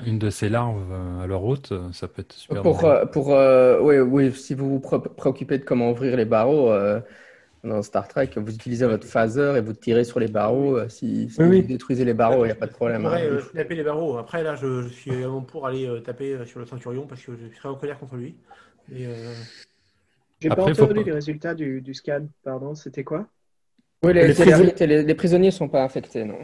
une de ces larves à leur hôte, ça peut être super. Pour, pour oui, oui, si vous vous préoccupez de comment ouvrir les barreaux, dans Star Trek, vous utilisez votre phaser et vous tirez sur les barreaux. Si, vous détruisez les barreaux, il n'y a pas de problème. Hein. Euh, taper les barreaux. Après, là, je, suis vraiment pour aller euh, taper euh, sur le Centurion parce que je suis très en colère contre lui. J'ai pas entendu les résultats du, du scan. Pardon, c'était quoi? Oui, les, les, les, prisonniers ne sont pas infectés, non.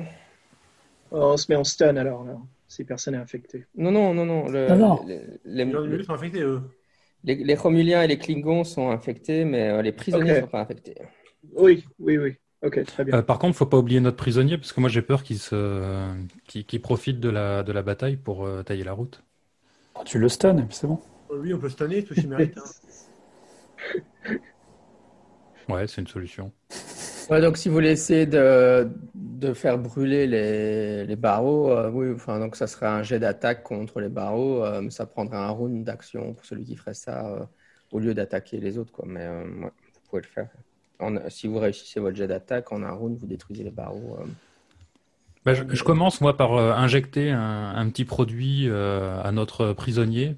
Oh, on se met en stun alors, si personne n'est infecté. Non, non, non, non. Le, non, Les, les, sont infectés, eux. Les, les, Romuliens et les Klingons sont infectés, mais euh, les prisonniers ne sont pas infectés. Oui, oui, oui. Ok, très bien. Euh, par contre, il ne faut pas oublier notre prisonnier, parce que moi j'ai peur qu'il se... qu profite de la, de la bataille pour euh, tailler la route. Oh, tu le stun, et puis c'est bon. Oui, on peut stunner, tout ce qu'il mérite. Hein. ouais, c'est une solution. [laughs] donc si vous voulez essayer de, de faire brûler les, barreaux, euh, oui, donc ça serait un jet d'attaque contre les barreaux, euh, ça prendrait un round d'action pour celui qui ferait ça euh, au lieu d'attaquer les autres. Quoi. Mais vous pouvez le faire. si vous réussissez votre jet d'attaque, en un round, vous détruisez les barreaux. Bah, je, commence moi par injecter un, petit produit à notre prisonnier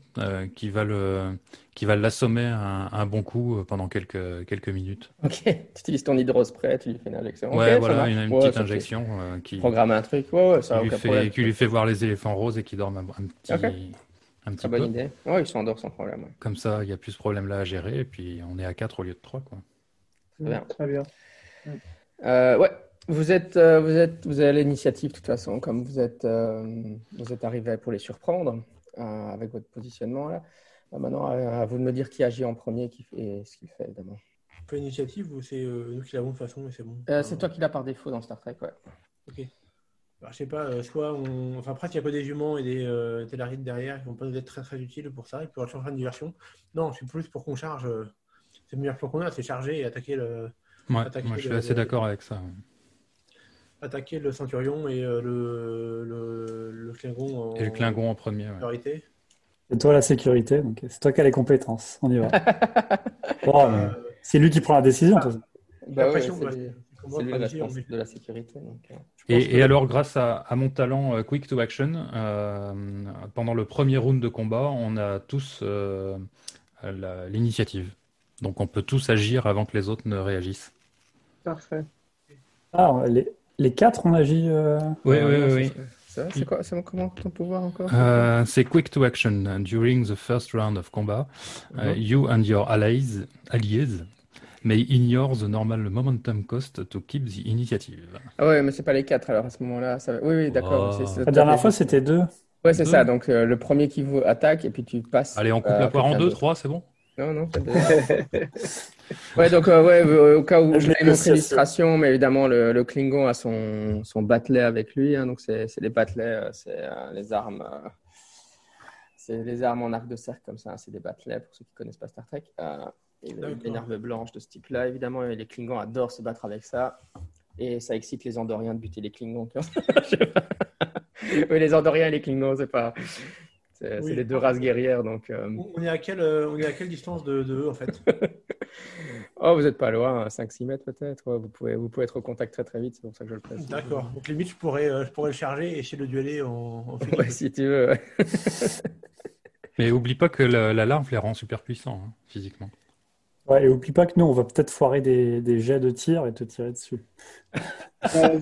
qui va le qui va l'assommer un, bon coup euh, pendant quelques, quelques minutes. Ok, [laughs] tu utilises ton hydrospray, tu lui fais une injection. Ouais, voilà, une, petite injection euh, qui programme un truc, ouais, ouais, ça qui, lui fait, qui lui fait voir les éléphants roses et qui dorme un, petit, un petit Très bonne idée. Ouais, ils s'endorment sans problème. Comme ça, il n'y a plus ce problème-là à gérer et puis on est à 4 au lieu de 3. Quoi. Très bien. Très bien. Euh, ouais, vous êtes, vous êtes, vous avez l'initiative de toute façon, comme vous êtes, vous êtes arrivé pour les surprendre avec votre positionnement là. Bah, maintenant, à, vous de me dire qui agit en premier qui fait, ce qu'il fait, évidemment. Fait initiative ou c'est euh, nous qui l'avons de toute façon, mais c'est bon? Euh, C'est toi qui l'as par défaut dans Star Trek, ouais. Ok. Alors, je sais pas, euh, soit on. Enfin, après, il y a pas des juments et des euh, derrière qui vont pas nous être très très utiles pour ça. Ils pourraient changer de diversion. Non, je suis plus pour qu'on charge. c'est le meilleur plan qu'on a, c'est charger et attaquer le. Ouais, moi je suis assez d'accord avec ça. Attaquer le Centurion et le, le, le Klingon en. Et le Klingon en premier. Ouais. C'est toi la sécurité, donc c'est toi qui as les compétences. On y va. [laughs] Euh, c'est lui qui prend la décision. Bah c'est lui de la sécurité. Euh, et, alors, grâce à, mon talent euh, Quick to Action, pendant le premier round de combat, on a tous l'initiative. Donc, on peut tous agir avant que les autres ne réagissent. Parfait. Ah, les, les quatre, on agit. Oui, oui, oui. C'est quoi C'est comment ton pouvoir encore? Euh, C'est quick to action during the first round of combat. Uh, mhm. you and your allies, allies may ignore the normal momentum cost to keep the initiative. Ah ouais, mais c'est pas les quatre alors à ce moment-là. Ça... Oui, oui, d'accord. Oh. La dernière fois, c'était deux. Ouais, c'est ça. Donc euh, le premier qui vous attaque et puis tu passes. Allez, on coupe la poire en deux, trois, c'est bon? Non, non, [laughs] Ouais, donc euh, ouais, euh, au cas où je une autre illustration, mais évidemment le, Klingon a son, son batelet avec lui, hein, donc c'est les batelets, euh, c'est les armes, c'est les armes en arc de cercle comme ça, hein, c'est des batelets pour ceux qui connaissent pas Star Trek. et les nerfs blanches de ce type-là, évidemment, les Klingons adorent se battre avec ça, et ça excite les Andoriens de buter les Klingons. [laughs] [laughs] oui, les Andoriens et les Klingons, c'est pas. C'est les deux races guerrières. Donc, on, est à quelle, on est à quelle distance de, de eux, en fait? [laughs] Oh, vous n'êtes pas loin, 5-6 mètres peut-être. vous, pouvez, vous pouvez être au contact très très vite, c'est pour ça que je le précise. D'accord. Donc limite, je pourrais, euh, je pourrais le charger et essayer de le dueler en, en [laughs] ouais, si tu veux. [laughs] Mais oublie pas que la, larve les rend super puissants hein, physiquement. Ouais, et oublie pas que nous, on va peut-être foirer des, des, jets de tir et te tirer dessus. Euh,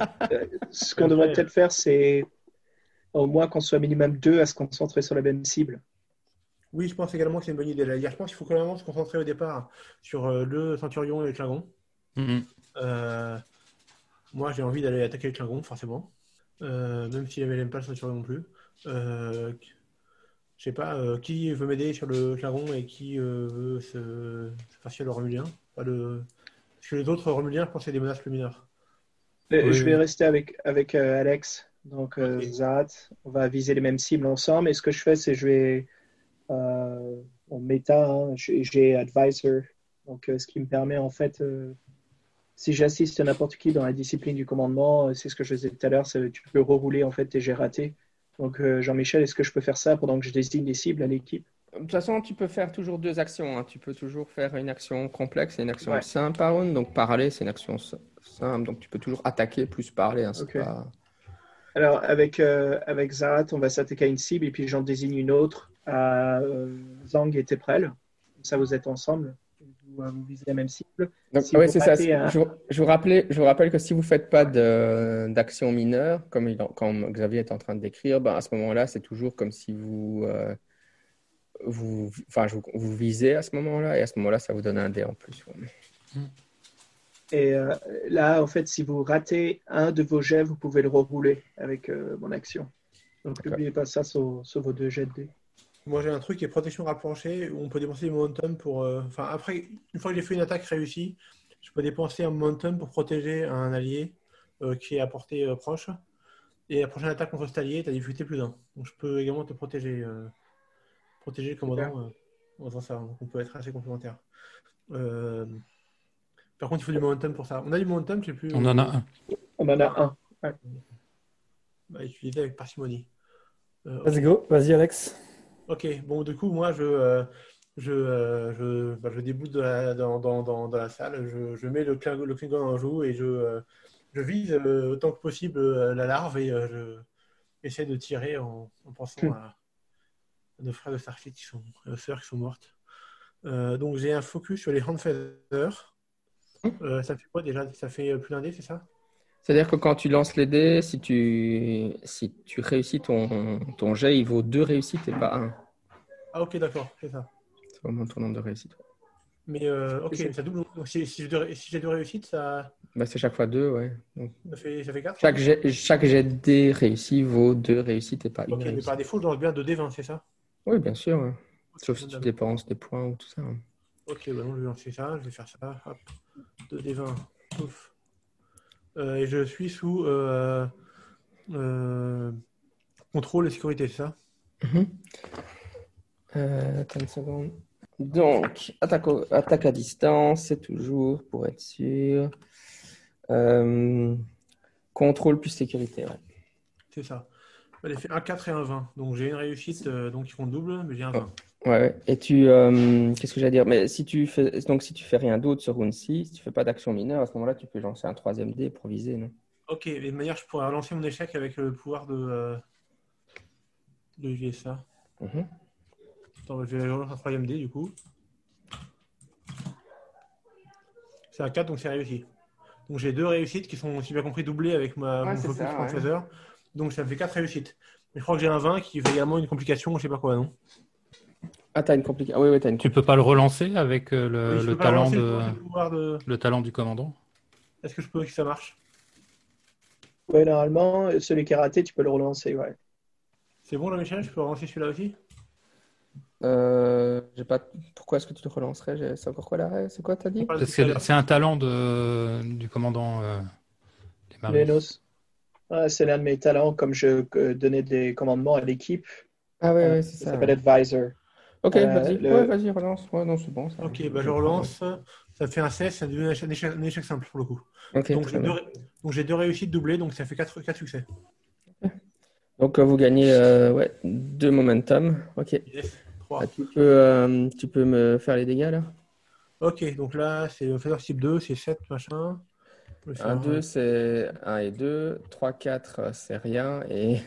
ce qu'on devrait peut-être faire, c'est au moins qu'on soit minimum deux à se concentrer sur la même cible. Oui, je pense également que c'est une bonne idée. Là, je pense qu'il faut quand même se concentrer au départ sur euh, le Centurion et le Klingon. Mm-hmm. Euh, moi, j'ai envie d'aller attaquer le Klingon, forcément. Euh, même s'il n'aime pas le Centurion non plus. je sais pas, qui veut m'aider sur le Klingon et qui veut se, faire sur le Romulien pas le... Parce que les autres Romuliens, je pense que c'est des menaces plus mineures. Je vais rester avec, avec Alex. Donc, Zat, on va viser les mêmes cibles ensemble. Et ce que je fais, c'est je vais euh, en méta, hein, j'ai Advisor, donc euh, ce qui me permet en fait euh, si j'assiste n'importe qui dans la discipline du commandement, c'est ce que je disais tout à l'heure, tu peux rerouler en fait tes j'ai raté. Donc Jean-Michel, est-ce que je peux faire ça pendant que je désigne des cibles à l'équipe? De toute façon, tu peux faire toujours deux actions. Hein. Tu peux toujours faire une action complexe et une action simple par round. Donc parler, c'est une action simple. Donc tu peux toujours attaquer plus parler. Hein. Alors, avec, euh, avec Zarat, on va s'attaquer à une cible et puis j'en désigne une autre à euh, Zang et Teprel. Comme ça, vous êtes ensemble. Vous, euh, vous visez la même cible. Donc, Si ouais, vous c'est ça. Je, vous- je vous rappelais, je vous rappelle que si vous ne faites pas d'action mineure, comme, il comme Xavier est en train de décrire, ben, à ce moment-là, c'est toujours comme si vous, euh, vous, enfin, je vous, vous visez à ce moment-là, et à ce moment-là, ça vous donne un dé en plus. ouais. Et euh, là, en fait, si vous ratez un de vos jets, vous pouvez le rerouler avec euh, mon action. Donc, n'oubliez pas ça sur, sur vos deux jets de dés. Moi, j'ai un truc qui est protection rapprochée où on peut dépenser du momentum pour. euh, Enfin, après, une fois que j'ai fait une attaque réussie, je peux dépenser un momentum pour protéger un allié euh, qui est à portée euh, proche. Et la prochaine attaque contre cet allié, tu as difficulté plus d'un. Donc, je peux également te protéger, euh, protéger le commandant euh, en faisant ça. Donc, on peut être assez complémentaires. Euh, Par contre, il faut du momentum pour ça. On a du momentum, je sais plus. On en a un. On en a un. Bah, utiliser avec parcimonie. Euh, Let's go. Vas-y, Alex. Ok, bon, du coup, moi, je, euh, je, euh, je, bah, je déboute de la- dans, dans, dans, dans la salle, je, je mets le, Kling- le Klingon en joue et je, euh, je vise euh, autant que possible euh, la larve et euh, je essaie de tirer en, en pensant à, à nos frères de Starfleet qui sont, nos sœurs qui sont mortes. Euh, donc, j'ai un focus sur les Handfeather. Euh, ça fait quoi déjà? Ça fait euh, plus d'un dé, c'est ça? C'est-à-dire que quand tu lances les dés, si tu, si tu réussis ton, ton jet, il vaut deux réussites et pas un. Ah, ok, d'accord, c'est ça. C'est vraiment ton nombre de réussites. Mais euh, ok, ça double. Donc, si, si j'ai deux, si deux réussites, ça, Bah, c'est chaque fois deux, ouais. Donc, ça fait, ça fait 4 chaque, jet, chaque jet de dés réussi vaut deux réussites et pas une Ok, mais par défaut, je lance bien 2D20, c'est ça? Oui, bien sûr. ouais. Sauf si tu dépenses des points ou tout ça. hein. Ok, bah non, je vais lancer ça, je vais faire ça. Hop, 2D20, pouf. Euh, et je suis sous euh, euh, contrôle et sécurité, c'est ça? Mhm. Attends une seconde. Donc, attaque, au- attaque à distance, c'est toujours pour être sûr. Contrôle plus sécurité, ouais. C'est ça. Elle fait un 4 et un 20. Donc j'ai une réussite, donc ils comptent double, mais j'ai un 20. Ouais, ouais. Et tu, euh, qu'est-ce que j'allais dire? Mais si tu fais, donc si tu fais rien d'autre sur round 6, si tu fais pas d'action mineure, à ce moment-là, tu peux lancer un troisième dé pour viser, non? Ok, et de manière, je pourrais relancer mon échec avec le pouvoir de, euh, de viser ça. Mhm. Attends, je vais relancer un troisième dé du coup. C'est un 4, donc c'est réussi. Donc j'ai deux réussites qui sont, si j'ai bien compris, doublées avec ma, Ouais, mon focus ça, ouais. Donc ça me fait 4 réussites. Mais je crois que j'ai un 20 qui fait également une complication, je sais pas quoi, non? Ah, t'as une complication. Oui, oui, t'as une Tu peux pas le relancer avec euh, le, Oui, talent de, le pouvoir de... le talent du commandant. Est-ce que je peux que ça marche? Ouais, normalement, celui qui est raté, tu peux le relancer. Ouais. C'est bon Jean-Michel, je peux relancer celui-là aussi? Euh, j'ai pas... Pourquoi est-ce que tu le relancerais? C'est encore quoi l'arrêt? C'est quoi, t'as dit? Parce que c'est un talent de, du commandant euh, des marines. Ah, c'est l'un de mes talents, comme je euh, donnais des commandements à l'équipe. Ah, ouais, ouais, c'est ça ça. s'appelle Advisor. Ok, Euh, vas-y. le- Ouais, vas-y, relance. Ouais, non, c'est bon. Ça. Ok, bah je relance. Ça fait un 16, c'est un un échec- simple pour le coup. Ok, Donc j'ai deux, deux réussites doublées, donc ça fait 4, succès. Donc, euh, vous gagnez euh, ouais, deux momentum. Ok. Yes, 3. Ah, tu, peux, euh, tu peux me faire les dégâts là? Ok, donc là, c'est le Feather type 2, c'est 7, machin. On peut faire 1, 2, un- c'est 1 et 2. 3, 4, euh, c'est rien. Et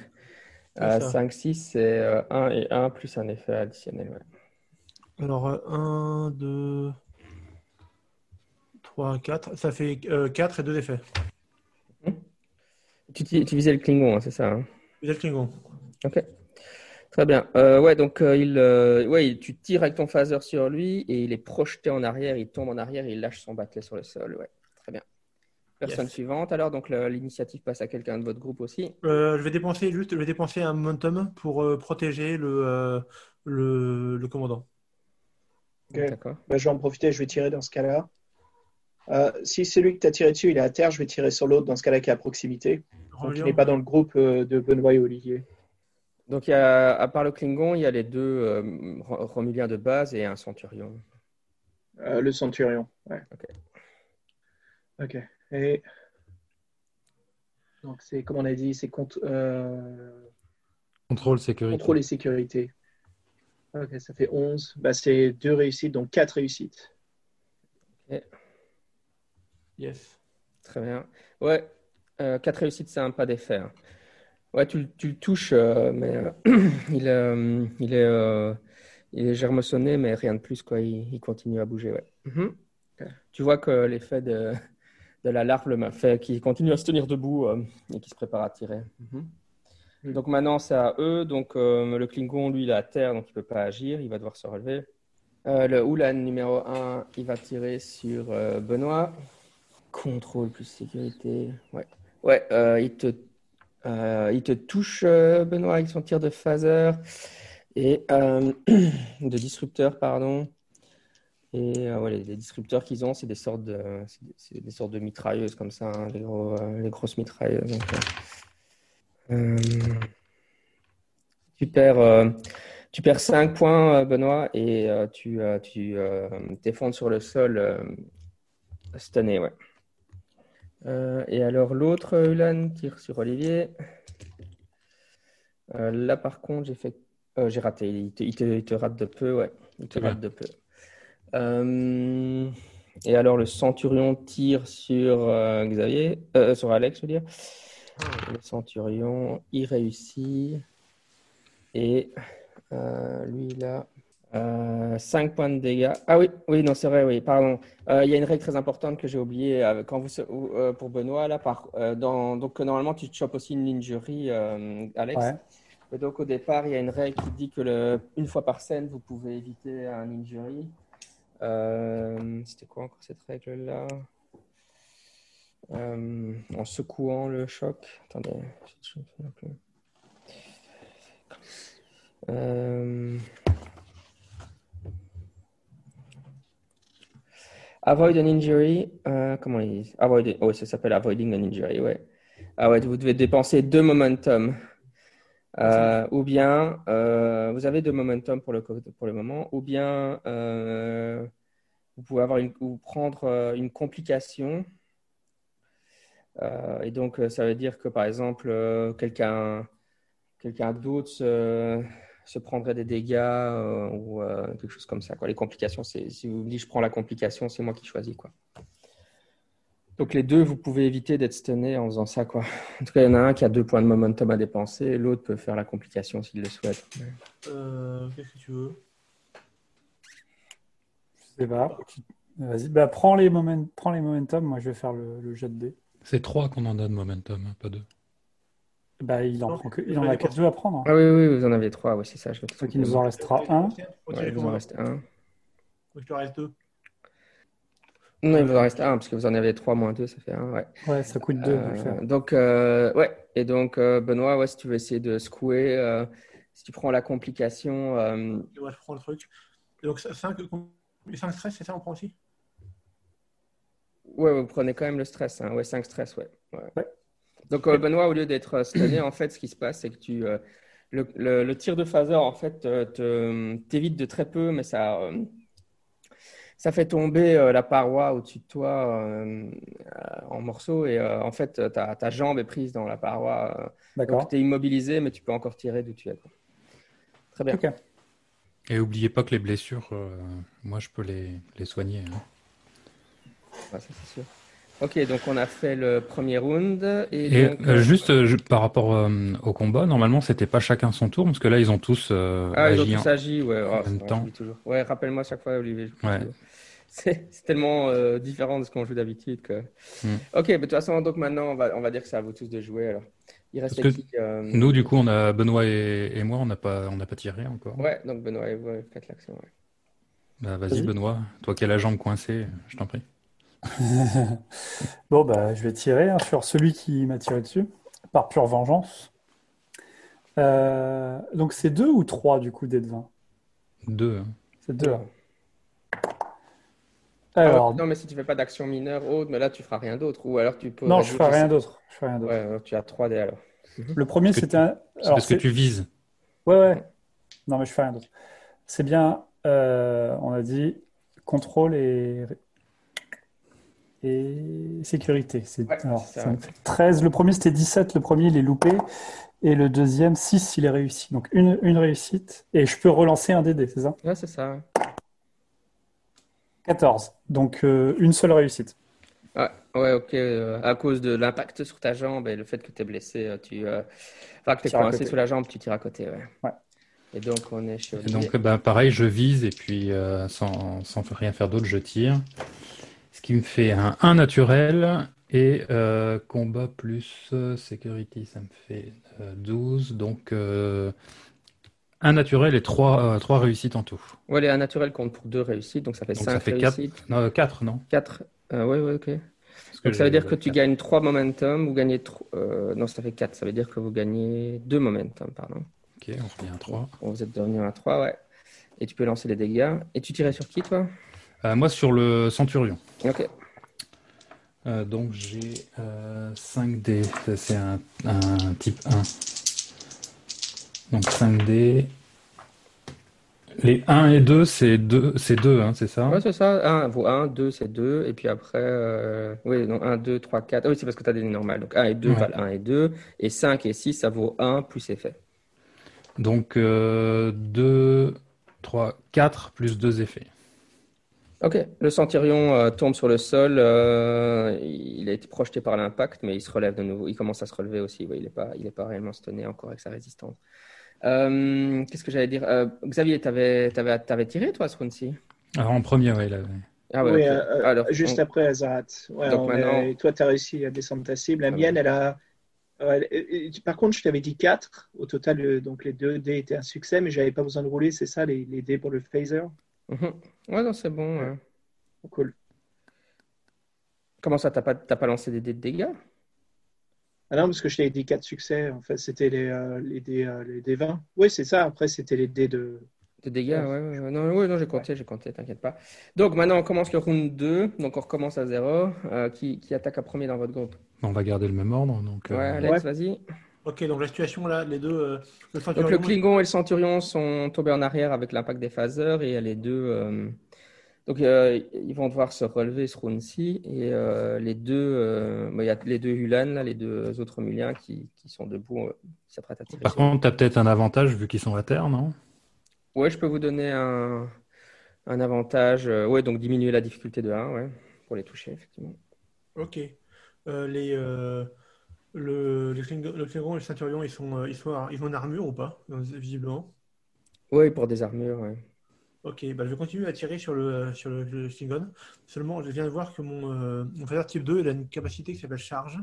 C'est euh, ça. 5, 6, c'est euh, 1 et 1 plus un effet additionnel. ouais. Alors, 1, 2, 3, 4. Ça fait 4 et 2 effets. Tu, tu, tu visais le Klingon, hein, c'est ça? hein? Êtes Klingon. Ok. Très bien. Euh, ouais, donc euh, il, euh, ouais, tu tires avec ton phaser sur lui et il est projeté en arrière, il tombe en arrière et il lâche son bâtelet sur le sol. Ouais, très bien. Personne Yes. suivante. Alors, donc l'initiative passe à quelqu'un de votre groupe aussi. Euh, je vais dépenser juste, je vais dépenser un momentum pour euh, protéger le, euh, le, le commandant. Ok. D'accord. Bah, je vais en profiter, je vais tirer dans ce cas-là. Euh, si celui que tu as tiré dessus, il est à terre, je vais tirer sur l'autre dans ce cas-là qui est à proximité. Donc, il n'est pas dans le groupe euh, de Benoît et Olivier. Donc, il y a, à part le Klingon, il y a les deux euh, Ro- Romuliens de base et un Centurion. Euh, le Centurion. Ouais. Ok. Ok. Et donc c'est comme on a dit, c'est contre, euh, Contrôle sécurité. contrôle et sécurité. Ok, ça fait 11. Bah, c'est deux réussites, donc quatre réussites. Yes. Très bien. Ouais, euh, quatre réussites, c'est un pas d'effet. Ouais, tu, tu le touches, euh, mais euh, [clears throat] il, euh, il est, euh, il est mais rien de plus, quoi. Il, il continue à bouger, ouais. Mhm. Tu vois que l'effet de, de la larve le qu'il continue à se tenir debout euh, et qu'il se prépare à tirer. Mhm. Donc maintenant, c'est à eux. Donc euh, le Klingon, lui, il est à terre, donc il peut pas agir. Il va devoir se relever. Euh, le Oulan numéro 1, il va tirer sur Benoît. Contrôle plus sécurité. Ouais. Ouais, il te, il te touche, Benoît, avec son tir de phaser et [clears throat] de disrupteur, pardon. Et euh, ouais, les, les disrupteurs qu'ils ont, c'est des sortes de, c'est des, sortes de mitrailleuses comme ça, hein, les, gros, euh, les grosses mitrailleuses. donc, euh, euh, tu perds, tu perds 5 points, Benoît, et tu, tu t'effondres sur le sol, euh, stunné, ouais. Et alors l'autre, Ulan, tire sur Olivier. Là, par contre, j'ai fait, j'ai raté. Il te, il te- il te rate de peu, ouais. Il te rate de peu. Euh, et alors le Centurion tire sur euh, Xavier, euh, sur Alex, je veux dire. Le Centurion, il réussit. Et lui, il a 5 points de dégâts. Ah oui, oui, non, c'est vrai, oui, pardon. Il y a une règle très importante que j'ai oubliée quand vous, pour Benoît, là, par, dans, donc normalement, tu te chopes aussi une injury, Alex. Ouais. Et donc au départ, il y a une règle qui dit que le, une fois par scène, vous pouvez éviter un injury. Euh, C'était quoi encore cette règle-là? Euh, en secouant le choc. Attendez. Euh, Avoid an injury. comment il dit? Avoid, oh, ça s'appelle avoiding an injury, ouais. Ah ouais, vous devez dépenser deux momentum. Euh, ou bien, euh, vous avez deux momentum pour le, pour le moment, ou bien euh, vous pouvez avoir une, prendre une complication. Et donc, ça veut dire que, par exemple, quelqu'un quelqu'un d'autre se, prendrait des dégâts ou quelque chose comme ça. Quoi. Les complications, si vous me dites je prends la complication, c'est moi qui choisis. Quoi. Donc les deux, vous pouvez éviter d'être stunné en faisant ça. Quoi. En tout cas, il y en a un qui a deux points de momentum à dépenser, et l'autre peut faire la complication s'il le souhaite. Euh, Qu'est-ce que tu veux? Je sais pas. Vas-y, bah, prends les, moment... prends les momentum. Moi, je vais faire le, le jet de dés. C'est trois qu'on en a de momentum, hein, pas deux. Bah, il en, Non, prend que... je il en vais a que deux à prendre. hein. Ah oui, oui, oui, vous en avez trois, ouais, c'est ça. Je Donc, il nous en restera un. Ouais, il vous en reste un. Faut que je te reste deux. Non, il vous en reste un, parce que vous en avez trois moins deux, ça fait un. Ouais. Ouais, ça coûte deux. de le faire. Euh, donc, euh, ouais. Et donc, euh, Benoît, ouais, si tu veux essayer de secouer, euh, si tu prends la complication, euh, moi, je prends le truc. Et donc, 5 cinq stress, c'est ça, on prend aussi? Ouais, vous prenez quand même le stress. Hein. Ouais, 5 stress, ouais. ouais. Ouais. Donc, euh, Benoît, au lieu d'être stunné, en fait, ce qui se passe, c'est que tu, euh, le, le- le tir de phaser, en fait, te, t'évite de très peu, mais ça, euh, ça fait tomber euh, la paroi au-dessus de toi euh, euh, en morceaux. Et euh, en fait, ta, ta jambe est prise dans la paroi. euh, D'accord. donc, tu es immobilisé, mais tu peux encore tirer d'où tu es. quoi. Très bien. Et oubliez pas que les blessures, euh, moi je peux les, les soigner. hein. Ouais, ça, c'est sûr. Ok, donc on a fait le premier round. Et, Et donc, euh, juste euh, par rapport euh, au combat, normalement c'était pas chacun son tour, parce que là ils ont tous euh, Ah, ils ont agi tous en- agi, ouais. Ah, en même temps. Ouais, rappelle-moi chaque fois, Olivier. Ouais. C'est tellement euh, différent de ce qu'on joue d'habitude que. Hmm. Ok, mais de toute façon, donc maintenant, on va, on va dire que c'est à vous tous de jouer. Alors, il reste Parce que qui euh, Nous du coup on a Benoît et, et moi on n'a pas on n'a pas tiré encore. Ouais, donc Benoît et vous, faites l'action. ouais. Bah, vas-y. Benoît, toi qui as la jambe coincée, je t'en prie. [laughs] Bon, bah, je vais tirer hein, sur celui qui m'a tiré dessus, par pure vengeance. Euh, donc, c'est deux ou trois, du coup, dés de 20? Deux. C'est deux. hein. Ah, Alors, non, mais si tu fais pas d'action mineure autre, mais là, tu feras rien d'autre. Ou alors tu peux. non, je ferai rien d'autre. Je ferai rien d'autre. Ouais, alors tu as 3 dés alors. Le premier, c'était un. C'est Alors, parce que c'est- tu vises. Ouais, ouais. Non, mais je fais rien d'autre. C'est bien, euh, on a dit contrôle et, et sécurité. C'est, Ouais, alors, c'est ça ça. me fait 13. Le premier, c'était 17. Le premier, il est loupé. Et le deuxième, 6, il est réussi. Donc, une, une réussite. Et je peux relancer un DD, c'est ça? Ouais, c'est ça. 14. Donc, euh, une seule réussite. Ouais, ouais, ok. euh, à cause de l'impact sur ta jambe et le fait que tu es blessé, euh, tu, euh, enfin, que tu es coincé sous la jambe, tu tires à côté. Ouais. Ouais. Et donc, on est chez Et donc, bah, pareil, je vise et puis euh, sans, sans rien faire d'autre, je tire. Ce qui me fait un 1 naturel et euh, combat plus euh, security, ça me fait euh, 12. Donc, euh, un naturel et 3, réussites en tout. Ouais, les 1 naturels comptent pour 2 réussites, donc ça fait Donc, 5 ça fait quatre. réussites. Non, 4, non? 4. Euh, ouais, ouais, ok. Donc ça veut dire que tu quatre. gagnes 3 momentum, vous gagnez tro- euh, non, ça fait 4, ça veut dire que vous gagnez 2 momentum, pardon. Ok, on revient à 3. Bon, vous êtes devenu à 3, ouais. Et tu peux lancer les dégâts. Et tu tirais sur qui, toi? Euh, moi, sur le Centurion. Ok. Euh, donc j'ai euh, 5D, Ça, c'est un, un type 1. Donc 5D. Les 1 et 2, c'est 2, c'est 2 hein, c'est ça Ouais, c'est ça. 1 vaut 1, 2 c'est 2. Et puis après, euh... oui, non, 1, 2, 3, 4. Ah oui, c'est parce que tu as des normales. Donc 1 et 2 Ouais. valent 1 et 2. Et 5 et 6, ça vaut 1 plus effet. Donc euh, 2, 3, 4 plus 2 effets. Ok. Le centurion euh, tombe sur le sol. euh, il a été projeté par l'impact, mais il se relève de nouveau. Il commence à se relever aussi. Ouais, il n'est pas, il est pas réellement stunné encore avec sa résistance. Euh, Qu'est-ce que j'allais dire? Euh, Xavier, t'avais, t'avais, t'avais tiré, toi, ce round-ci? Alors en premier, ouais, il avait. Ah ouais, oui, euh, Alors, juste on- après Azarat. Ouais, Donc on maintenant- est- Toi, tu as réussi à descendre ta cible. La Ah mienne, elle a. ouais, par contre, je t'avais dit 4. Au total, euh, donc les deux dés étaient un succès, mais j'avais pas besoin de rouler, c'est ça, les, les dés pour le phaser? Mhm. Ouais, non, c'est bon. ouais. Cool. Comment ça, t'as pas, t'as pas lancé des dés de dégâts? Ah non, parce que je t'avais dit 4 succès. En fait, c'était les, euh, les, dés, euh, les dés 20. Oui, c'est ça. Après, c'était les dés de. De dégâts, Ouais. ouais, ouais. Non, ouais, non, j'ai compté, j'ai compté, t'inquiète pas. Donc maintenant, on commence le round 2. Donc on recommence à zéro. Euh, qui, qui attaque à premier dans votre groupe? On va garder le même ordre. Donc, euh, Ouais, Alex, Ouais. vas-y. Ok, donc la situation là, les deux. euh, le Donc le Klingon et le Centurion sont tombés en arrière avec l'impact des phasers et il y a les deux. Euh, Donc euh, ils vont devoir se relever ce round-ci et euh, les deux, euh, bah, il y a les deux Hulan, là, les deux autres Muliens qui, qui sont debout, euh, qui s'apprêtent à tirer. Par contre, tu as peut-être un avantage vu qu'ils sont à terre, non? Ouais, je peux vous donner un, un avantage. euh, ouais, donc diminuer la difficulté de 1, ouais, pour les toucher, effectivement. Ok. Euh, les, euh, le, les Klingon, le Klingon et le Centurion, ils sont, euh, ils sont, ils ont une armure ou pas, euh, visiblement? Oui, pour des armures, ouais. Ok, bah, je vais continuer à tirer sur le, sur le. Seulement, je viens de voir que mon, euh, mon phaser type 2, il a une capacité qui s'appelle charge.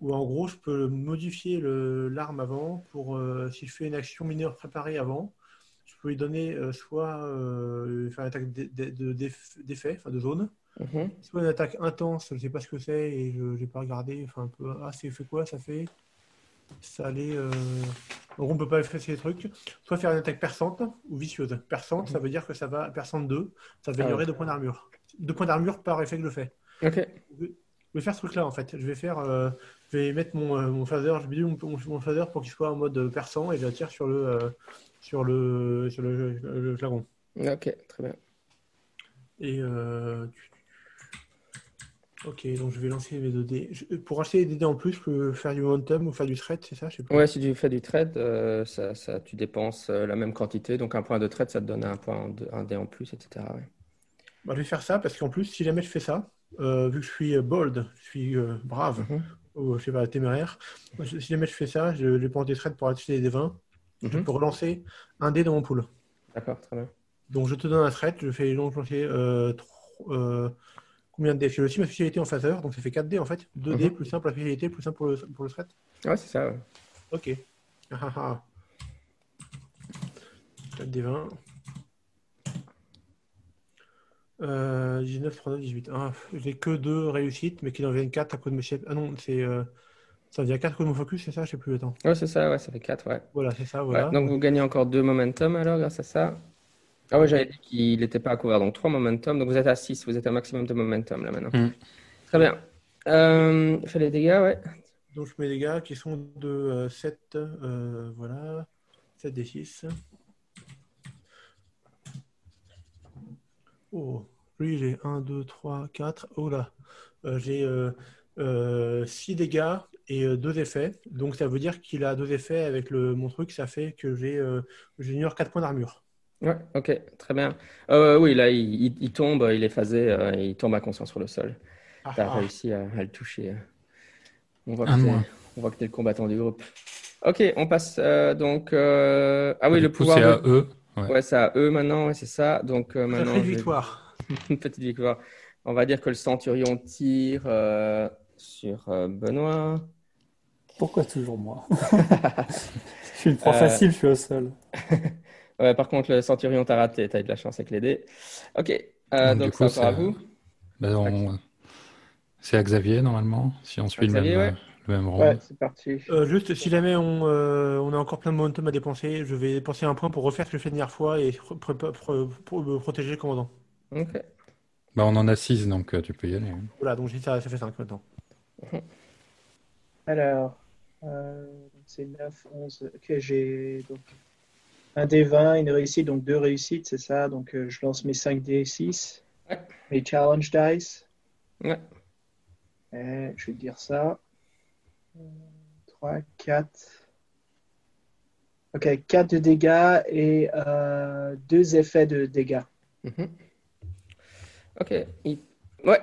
Où en gros, je peux modifier l'arme avant pour, euh, si je fais une action mineure préparée avant, je peux lui donner euh, soit euh, faire une attaque d'e- d'e- de- d'eff- d'effet, enfin de zone, Mhm. soit une attaque intense, je ne sais pas ce que c'est et je n'ai pas regardé. Enfin, un peu, ah, c'est fait quoi Ça fait. Ça allait. Euh... On ne peut pas faire ces trucs. Soit faire une attaque perçante ou vicieuse. Perçante, ça veut dire que ça va. Perçante 2, ça va Ah, ouais. deux points d'armure. Deux points d'armure par effet que je fais. Ok. Je vais faire ce truc-là en fait. Je vais faire. euh, Je vais mettre mon, euh, mon phaser, je bidouille mon, mon, mon phaser pour qu'il soit en mode perçant et je tire sur le. euh, sur le. sur le, le. Ok, très bien. Et euh, Ok, donc je vais lancer mes 2 dés. Je- Pour acheter des dés en plus, je peux faire du momentum ou faire du thread, c'est ça? Je sais pas. Ouais, si tu fais du trade, euh, ça, ça, tu dépenses euh, la même quantité. Donc un point de trade, ça te donne un point, de- un dé en plus, etc. ouais. Bah, je vais faire ça parce qu'en plus, si jamais je fais ça, euh, vu que je suis euh, bold, je suis euh, brave, Mhm. ou je sais pas, téméraire, si jamais je fais ça, je dépense des trades pour acheter des 20, je Mhm. peux relancer un dé dans mon pool. D'accord, très bien. Donc je te donne un thread, je fais donc lancer euh, euh, combien de dés? J'ai aussi ma spécialité en phaser, donc ça fait 4 dés en fait. 2 dés Mhm. plus 1 pour la spécialité, plus 1 pour le, pour le thread. Ouais, c'est ça. ouais. Ok. Ah, ah, ah. 4 des 20. Euh, 19, 39, 18. Ah, j'ai que 2 réussites, mais qui en viennent 4 à cause de mes chefs. Ah non, c'est. euh, ça devient 4 à cause de mon focus, c'est ça? Je sais plus, attends. Ouais, c'est ça, ouais, ça fait 4, ouais. Voilà, c'est ça, Ouais, voilà. donc vous gagnez encore 2 momentum alors grâce à ça. Ah ouais, j'avais dit qu'il n'était pas à couvert, donc 3 momentum. Donc vous êtes à 6, vous êtes à maximum de momentum là maintenant. Mm. Très bien. Euh, fais les dégâts, ouais. Donc je mets les gars qui sont de euh, 7, euh, voilà. 7 des 6. Oh, lui j'ai 1, 2, 3, 4. Oh là, Euh, j'ai 6 dégâts et 2 effets. Donc ça veut dire qu'il a 2 effets avec le, mon truc. Ça fait que j'ai euh, j'ignore 4 points d'armure. Ouais, ok, très bien. Euh, oui, là, il, il- il tombe, il est phasé, euh, il tombe inconscient sur le sol. Ah, tu as ah. réussi à, à le toucher. On voit, que Un t'es- moins. on voit que tu es le combattant du groupe. Ok, on passe euh, donc. euh, Ah oui, Du le coup, pouvoir. c'est de- à eux. Ouais. Ouais, c'est à eux maintenant, ouais, c'est ça. Donc euh, maintenant, je vais- victoire. [laughs] une petite victoire. On va dire que le centurion tire euh, sur euh, Benoît. Pourquoi toujours moi? [laughs] Je suis une proie Euh, facile, je suis au sol. [laughs] Ouais, par contre, le centurion t'a raté, t'as eu de la chance avec les dés. Ok, euh, Donc, donc, coup, c'est encore à vous. Bah, on- C'est à Xavier, normalement, si on suit le même, ouais. euh, le même Ouais, rôle. c'est parti. Euh, juste, si jamais on, euh, on a encore plein de momentum à dépenser, je vais dépenser un point pour refaire ce que je fais la dernière fois et pr- pr- pr- pour me protéger le commandant. Ok. Bah, on en a 6, donc euh, tu peux y aller. hein. Voilà, donc j'ai- ça, ça fait 5 maintenant. [laughs] Alors, euh, c'est 9, 11. Ok, j'ai donc un des 20, une réussite, donc deux réussites, c'est ça. Donc euh, je lance mes 5 d 6, Ouais. mes challenge dice. Ouais. Et je vais te dire ça. 3, 4. Ok, 4 de dégâts et euh, deux effets de dégâts. Mhm. Ok. il- Ouais.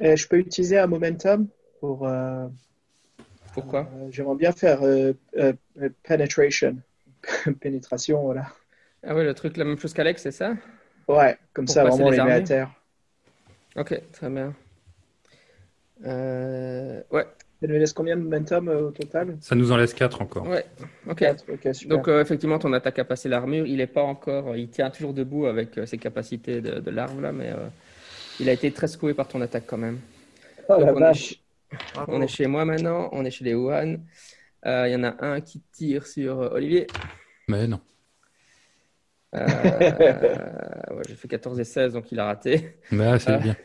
Et je peux utiliser un momentum pour. euh, Pourquoi euh, J'aimerais bien faire euh, euh, penetration. [laughs] Pénétration, voilà. Ah ouais, le truc, la même chose qu'Alex, c'est ça? Ouais, comme Pour ça, vraiment, on les les met à terre. Ok, très bien. Euh, Ouais, Ça nous laisse combien de momentum euh, au total? Ça nous en laisse 4 encore. ouais. Ok. 4. Ok, super. Donc euh, effectivement, ton attaque a passé l'armure. Il est pas encore, il tient toujours debout avec euh, ses capacités de, de larve là, mais euh, il a été très secoué par ton attaque quand même. oh la on est- vache. On est chez moi maintenant, on est chez les Wuhan. Euh, Il y en a un qui tire sur euh, Olivier. Mais non. Euh, [laughs] ouais, J'ai fait 14 et 16, donc il a raté. Mais ah, c'est bien.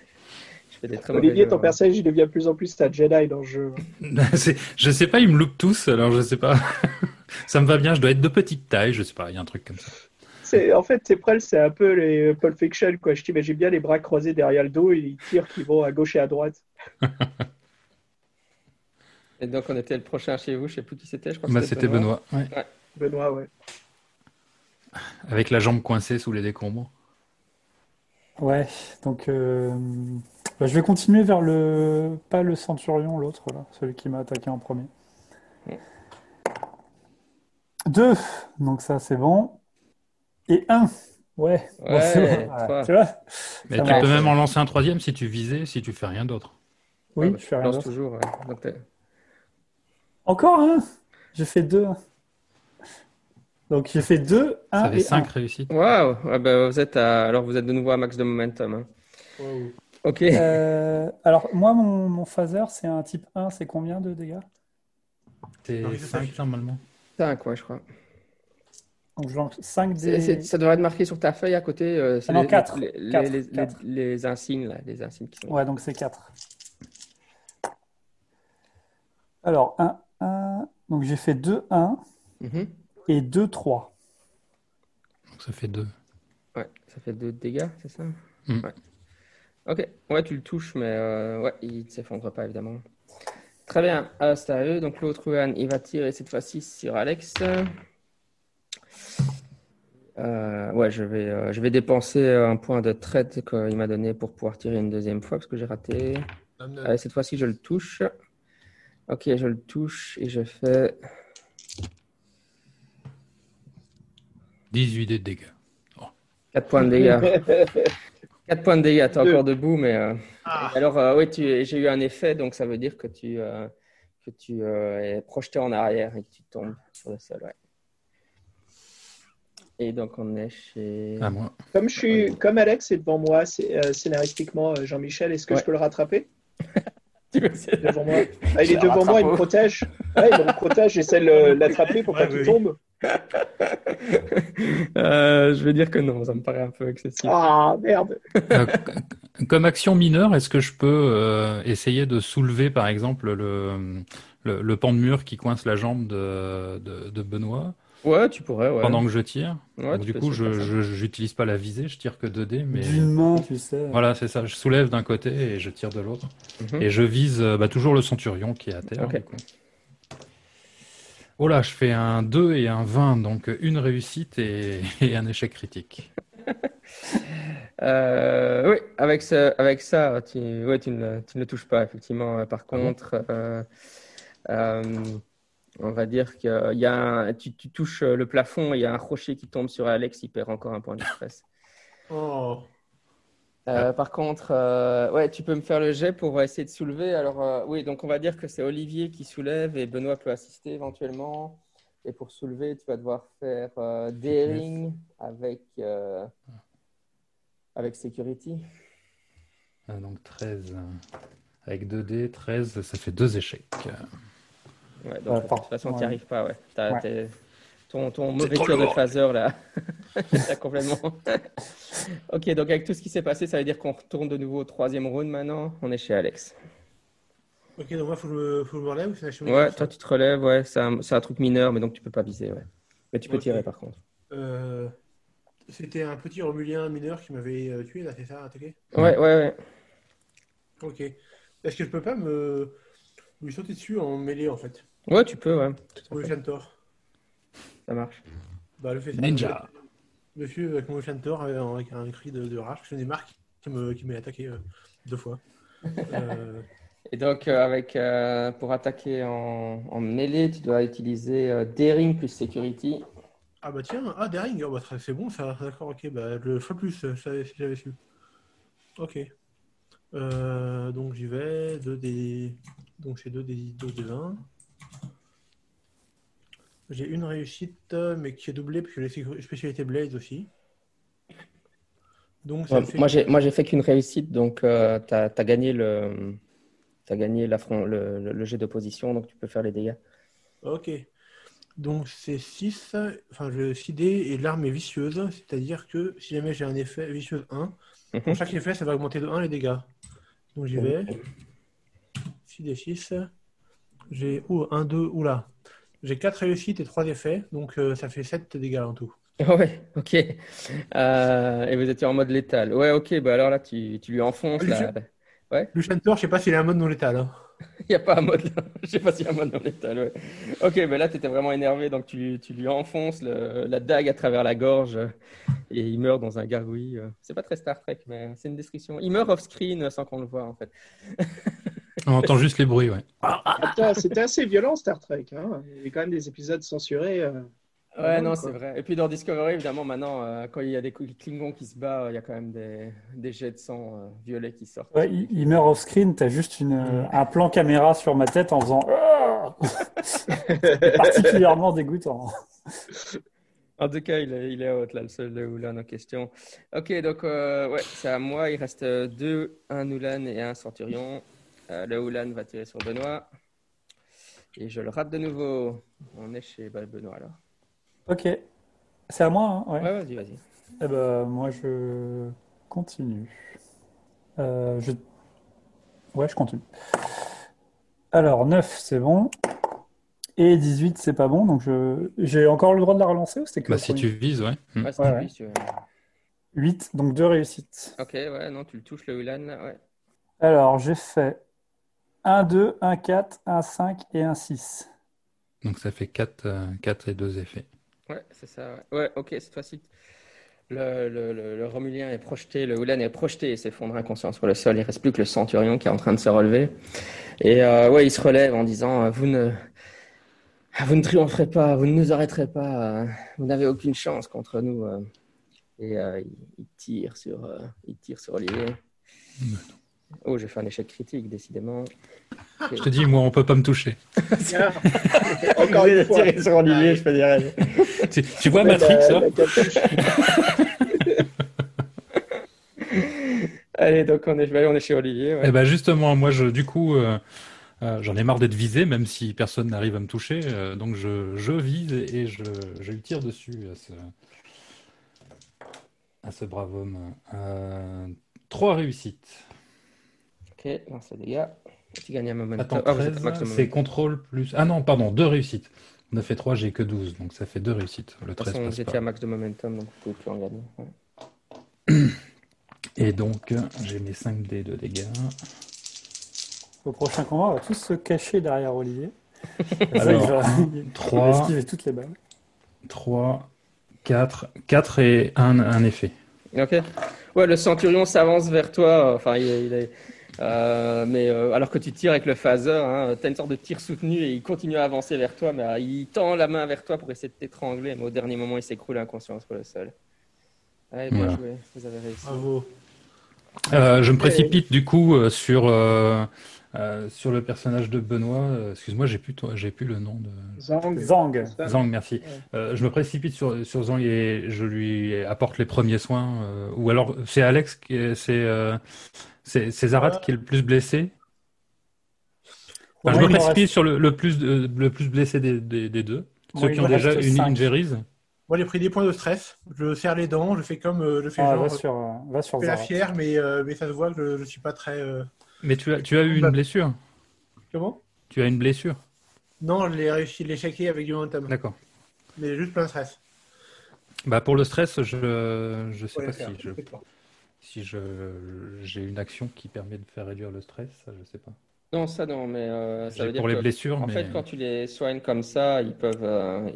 Je fais des très Olivier, ton jeux. personnage, il devient de plus en plus un Jedi dans le jeu. [laughs] C'est- je sais pas, ils me loupent tous, alors je sais pas. [laughs] ça me va bien, je dois être de petite taille, je sais pas, il y a un truc comme ça. C'est, en fait, tes prêles, c'est un peu les Pulp Fiction, quoi. Je t'imagine bien les bras croisés derrière le dos et ils tirent qui vont à gauche et à droite. Et donc on était le prochain chez vous, je sais plus qui c'était, je crois que Bah, c'était Benoît, ouais. Benoît, ouais. avec la jambe coincée sous les décombres. Ouais, donc euh, bah, je vais continuer vers le. Pas le centurion, l'autre, là, celui qui m'a attaqué en premier. Deux, donc ça c'est bon. Et un, ouais, bon, Ouais, c'est bon. trois. tu vois? Mais Ça tu marche. peux même en lancer un troisième si tu visais, si tu fais rien d'autre. Oui, Ouais, bah, je fais tu rien d'autre. toujours. ouais. T'es- Encore un, j'ai fait deux. Donc j'ai fait deux, un Ça fait et 5 un. réussites. Waouh, ouais, bah, vous êtes à... alors vous êtes de nouveau à max de momentum. hein. Ok. Euh, alors moi, mon, mon phaser, c'est un type 1, c'est combien de dégâts? Non, c'est 5 normalement. 5, ouais, je crois. Donc je lance 5 C'est- des... c'est- ça devrait être marqué sur ta feuille à côté. euh, c'est Ah non, les, quatre. les, les- Quatre, les- quatre. les- les insignes, là, les insignes qui sont. Ouais, donc c'est 4. Alors, 1, 1. Donc j'ai fait 2, 1 Mhm. et 2, 3. Donc ça fait 2. Ouais, ça fait 2 dégâts, c'est ça? Mm. Ouais. Ok, ouais, tu le touches, mais euh, ouais, il ne s'effondre pas, évidemment. Très bien, euh, c'est à eux. Donc l'autre il va tirer cette fois-ci sur Alex. Euh, ouais, je vais, euh, je vais dépenser un point de traite qu'il m'a donné pour pouvoir tirer une deuxième fois parce que j'ai raté. Allez, cette fois-ci, je le touche. Ok, je le touche et je fais 18 de dégâts. 4 points de dégâts. [laughs] 4 points de dégâts, t'es encore debout, mais. euh, Ah. Alors, euh, oui, tu- j'ai eu un effet, donc ça veut dire que tu, euh, que tu euh, es projeté en arrière et que tu tombes sur le sol. Ouais. Et donc, on est chez. À moi. Comme, je suis, comme Alex est devant moi, c'est, scénaristiquement, Jean-Michel, est-ce que Ouais. je peux le rattraper? [laughs] Devant moi [laughs] Ah, Il est devant moi, il me protège. Ouais, il me protège, j'essaie de [laughs] l'attraper pour Ouais, pas qu'il oui. tombe. [laughs] Euh, je vais dire que non, ça me paraît un peu excessif. Ah, merde. Euh, comme action mineure, est-ce que je peux euh, essayer de soulever, par exemple, le, le, le pan de mur qui coince la jambe de, de, de Benoît? Ouais, tu pourrais, ouais. pendant que je tire Ouais, Donc, Du coup, je j'utilise pas la visée, je tire que 2D, mais D'une main, tu sais. voilà, c'est ça. Je soulève d'un côté et je tire de l'autre. Mhm. Et je vise euh, bah, toujours le centurion qui est à terre. Ok. du coup. Oh là, je fais un 2 et un 20, donc une réussite et, [laughs] et un échec critique. [laughs] oui, avec, ce, avec ça, tu, ouais, tu, ne, tu ne le touches pas, effectivement. Par ah contre, on va dire que y a tu, tu, touches le plafond, il y a un rocher qui tombe sur Alex, il perd encore un point de stress. oh. Euh, par contre, euh, ouais, tu peux me faire le jet pour essayer de soulever. Alors, euh, oui, donc on va dire que c'est Olivier qui soulève et Benoît peut assister éventuellement. Et pour soulever, tu vas devoir faire daring avec, avec security. Ah, donc 13. Avec 2D, 13, ça fait deux échecs. Ouais, donc de toute façon, tu n'y arrives pas. Ouais. Ton, ton mauvais tir de phaser, là, [laughs] complètement. [laughs] ok, donc avec tout ce qui s'est passé, ça veut dire qu'on retourne de nouveau au troisième round maintenant? On est chez Alex. Ok, donc moi, il faut, que je me relève ou Ouais, toi, tu te relèves, ouais. C'est un, un, truc mineur, mais donc tu peux pas viser, ouais. Mais tu peux tirer, par contre. Euh, c'était un petit Romulien mineur qui m'avait euh, tué, là, c'est ça, attaqué Ouais, ouais, ouais. Ok. Est-ce que je peux pas me lui sauter dessus en mêlée, en fait? Ouais, tu peux, ouais. le tort. Ça marche. Bah, le fait Ninja. Monsieur avec mon chanteur euh, avec un cri de, de rage, je des marques qui m'est qui attaqué euh, deux fois. [laughs] Euh, Et donc, avec, pour attaquer en, en, mêlée, tu dois utiliser Daring plus Security. Ah bah tiens, ah Daring, oh, bah, c'est bon ça, d'accord, ok, bah le fois plus, si j'avais su. Ok. donc j'y vais, 2 des... Donc c'est 2 des 2 des 20. J'ai une réussite, mais qui est doublée parce que j'ai spécialité Blaze aussi. Donc, Moi, j'ai, moi, j'ai fait qu'une réussite, donc euh, tu as, gagné, le, as gagné le, le, jet d'opposition, donc tu peux faire les dégâts. Ok. Donc c'est 6, enfin je 6 dés et l'arme est vicieuse, c'est-à-dire que si jamais j'ai un effet vicieux 1, pour mhm. chaque effet ça va augmenter de 1 les dégâts. Donc j'y vais. 6 d 6. J'ai ou 1, 2, oula. J'ai 4 réussites et 3 effets, donc euh, ça fait 7 dégâts en tout. [laughs] Ouais, ok. Euh, et vous étiez en mode létal. Ouais, ok, bah alors là, tu, tu lui enfonces. Là. Ouais. Chanteur, je sais pas s'il est en mode non létal. Hein. [laughs] Il n'y a pas un mode, [laughs] je sais pas s'il y a un mode non létal. Ouais. Ok, bah là, tu étais vraiment énervé, donc tu, tu lui enfonces le, la dague à travers la gorge et il meurt dans un gargouille. C'est pas très Star Trek, mais c'est une description. Il meurt off-screen sans qu'on le voit, en fait. On entend juste les bruits, ouais. C'était assez violent Star Trek. Hein. Il y avait quand même des épisodes censurés. Euh, ouais, non, c'est vrai. Et puis dans Discovery, évidemment, maintenant, euh, quand il y a des Klingons qui se battent, il y a quand même des, des jets de sang euh, violets qui sortent. Ouais, il, meurt off-screen. Tu as juste une, un plan caméra sur ma tête en faisant. c'est [laughs] particulièrement dégoûtant. En tout cas, il est, il est haute, là, le seul de Oulan en question. Ok, donc, ouais, c'est à moi. Il reste deux, un Oulan et un Centurion. Euh, le Oulan va tirer sur Benoît. Et je le rate de nouveau. On est chez Benoît alors. Ok. C'est à moi, hein ouais. vas-y, vas-y. Eh ben, moi, je continue. Euh, je... Ouais, je continue. Alors, 9, c'est bon. Et 18, c'est pas bon. Donc, je... j'ai encore le droit de la relancer ou c'était que bah, Si tu vises, ouais. ouais, si ouais, tu 8, donc deux réussites. Ok, ouais, non, tu le touches, le Ulan, ouais. Alors, j'ai fait 1, 2, 1, 4, 1, 5 et 1, 6. Donc ça fait 4, 4 euh, et 2 effets. Ouais, c'est ça. Ouais. ouais, ok, cette fois-ci, le, le, le, Romulien est projeté, le Houlan est projeté et s'effondre inconscient sur le sol. Il reste plus que le Centurion qui est en train de se relever. Et euh, ouais, il se relève en disant Vous ne, vous ne triompherez pas, vous ne nous arrêterez pas, vous n'avez aucune chance contre nous. Euh. Et euh, il, tire sur, euh, il tire sur Olivier. Oh, j'ai fait un échec critique, décidément. Je te dis, moi, on peut pas me toucher. [laughs] Encore une fois. Tirer sur Olivier, je peux dire. tu, tu vois Matrix, ça [laughs] Allez, donc on est, on est chez Olivier. Ouais. Eh ben justement, moi, je, du coup, euh, euh, j'en ai marre d'être visé, même si personne n'arrive à me toucher. Euh, donc je, je, vise et je, je lui tire dessus à ce, à ce brave homme. trois réussites. Ok, c'est dégâts. Tu gagnes un moment. Attends, ah, c'est contrôle plus. Ah non, pardon, deux réussites. On a fait 3, j'ai que 12, donc ça fait deux réussites. Le 13 de j'étais à max de momentum, donc vous pouvez plus en gagner. Et donc, j'ai mes 5 dés de dégâts. Au prochain combat, on va tous se cacher derrière Olivier. [laughs] Alors, [laughs] ça, 3, toutes les balles. 3, 4, 4 et un, un effet. Ok. Ouais, le centurion s'avance vers toi. Enfin, il, est. Euh, mais euh, alors que tu tires avec le phaser, hein, tu as une sorte de tir soutenu et il continue à avancer vers toi, mais euh, il tend la main vers toi pour essayer de t'étrangler, mais au dernier moment, il s'écroule inconscient sur le sol. Ouais, bien joué, vous avez réussi. Bravo. je me précipite du coup sur euh, sur le personnage de Benoît, euh, excuse-moi, j'ai plus, j'ai plus le nom de. Zang. Zang, Zang merci. Euh, je me précipite sur, sur Zang et je lui apporte les premiers soins. ou alors, c'est Alex, c'est c'est Zarat qui est le plus blessé. je me précipite sur le, le, plus, le plus blessé des, des, deux. Ceux qui ont déjà une injuries. Moi, j'ai pris des points de stress. Je serre les dents, je fais comme je fais ah, genre. Va sur, va sur je fais la fière, mais, mais ça se voit que je, ne suis pas très. Mais tu as, tu as eu une blessure Comment? Tu as une blessure Non, j'ai réussi à l'échequer avec du momentum. D'accord. Mais juste plein de stress. Bah pour le stress, je je sais pas si je si je j'ai une action qui permet de faire réduire le stress, ça je sais pas. Non, ça non, mais euh, ça veut dire pour les blessures. En mais... fait, quand tu les soignes comme ça, ils peuvent euh,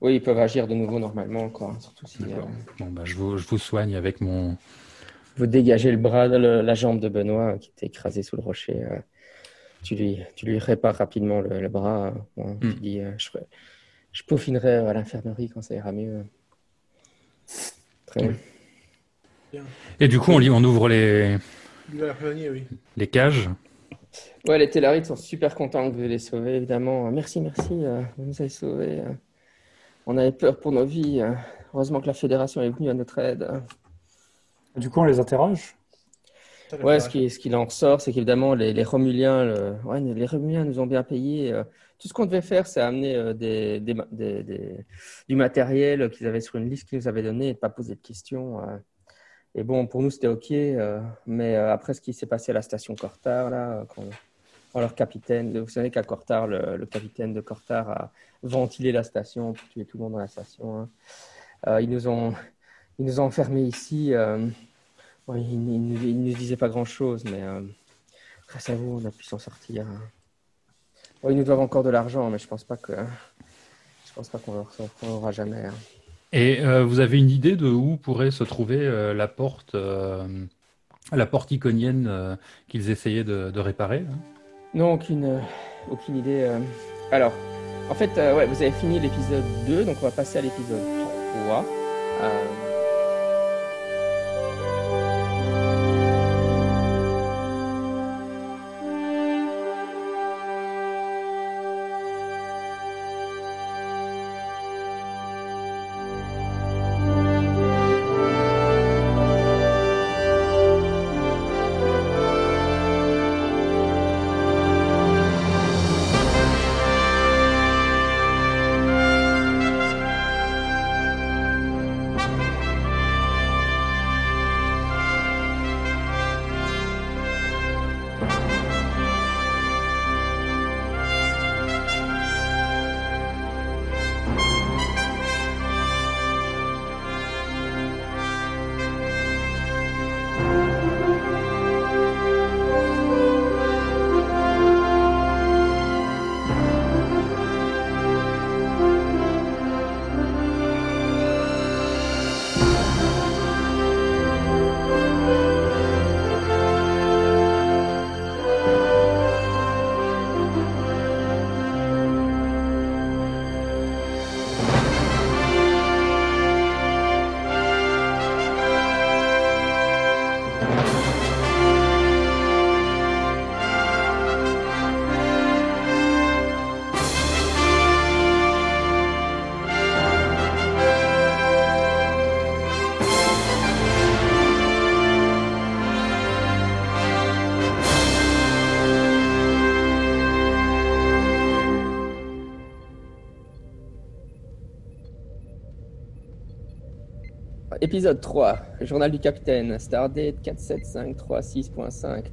oui, ils peuvent agir de nouveau normalement quoi, surtout si. Euh, bon bah je vous je vous soigne avec mon vous dégagez le bras, la jambe de Benoît qui était écrasée sous le rocher. Euh, tu, lui, tu lui répares rapidement le, bras. Tu hmm. dis, euh, je, je, peaufinerai à l'infirmerie quand ça ira mieux. Très bien. Et du coup, on, on ouvre les, les cages. Ouais, les Tellarites sont super contents que vous les sauver, évidemment. Merci, merci, euh, vous nous avez sauvés. On avait peur pour nos vies. Heureusement que la Fédération est venue à notre aide. Du coup, on les interroge Ouais, ce qui, ce qu'il en ressort, c'est qu'évidemment, les, les Romuliens, ouais, les Romuliens nous ont bien payé. Euh, tout ce qu'on devait faire, c'est amener euh, des, des, des, du matériel qu'ils avaient sur une liste qu'ils nous avaient donné et ne pas poser de questions. Euh. Et bon, pour nous, c'était OK. mais après, ce qui s'est passé à la station Cortar, là, quand, leur capitaine, vous savez qu'à Cortar, le, capitaine de Cortar a ventilé la station pour tuer tout le monde dans la station. Hein. ils nous ont ils nous ont enfermés ici. Euh, ils ne nous disaient pas grand-chose, mais euh, grâce à vous, on a pu s'en sortir. ils nous doivent encore de l'argent, mais je pense pas que je pense pas qu'on l'aura jamais. Hein. Et euh, vous avez une idée de où pourrait se trouver la porte, la porte iconienne qu'ils essayaient de, réparer hein? Non, aucune, aucune idée. Alors, en fait, ouais, vous avez fini l'épisode 2, donc on va passer à l'épisode 3. Épisode 3, journal du capitaine, Stardate 47536.5.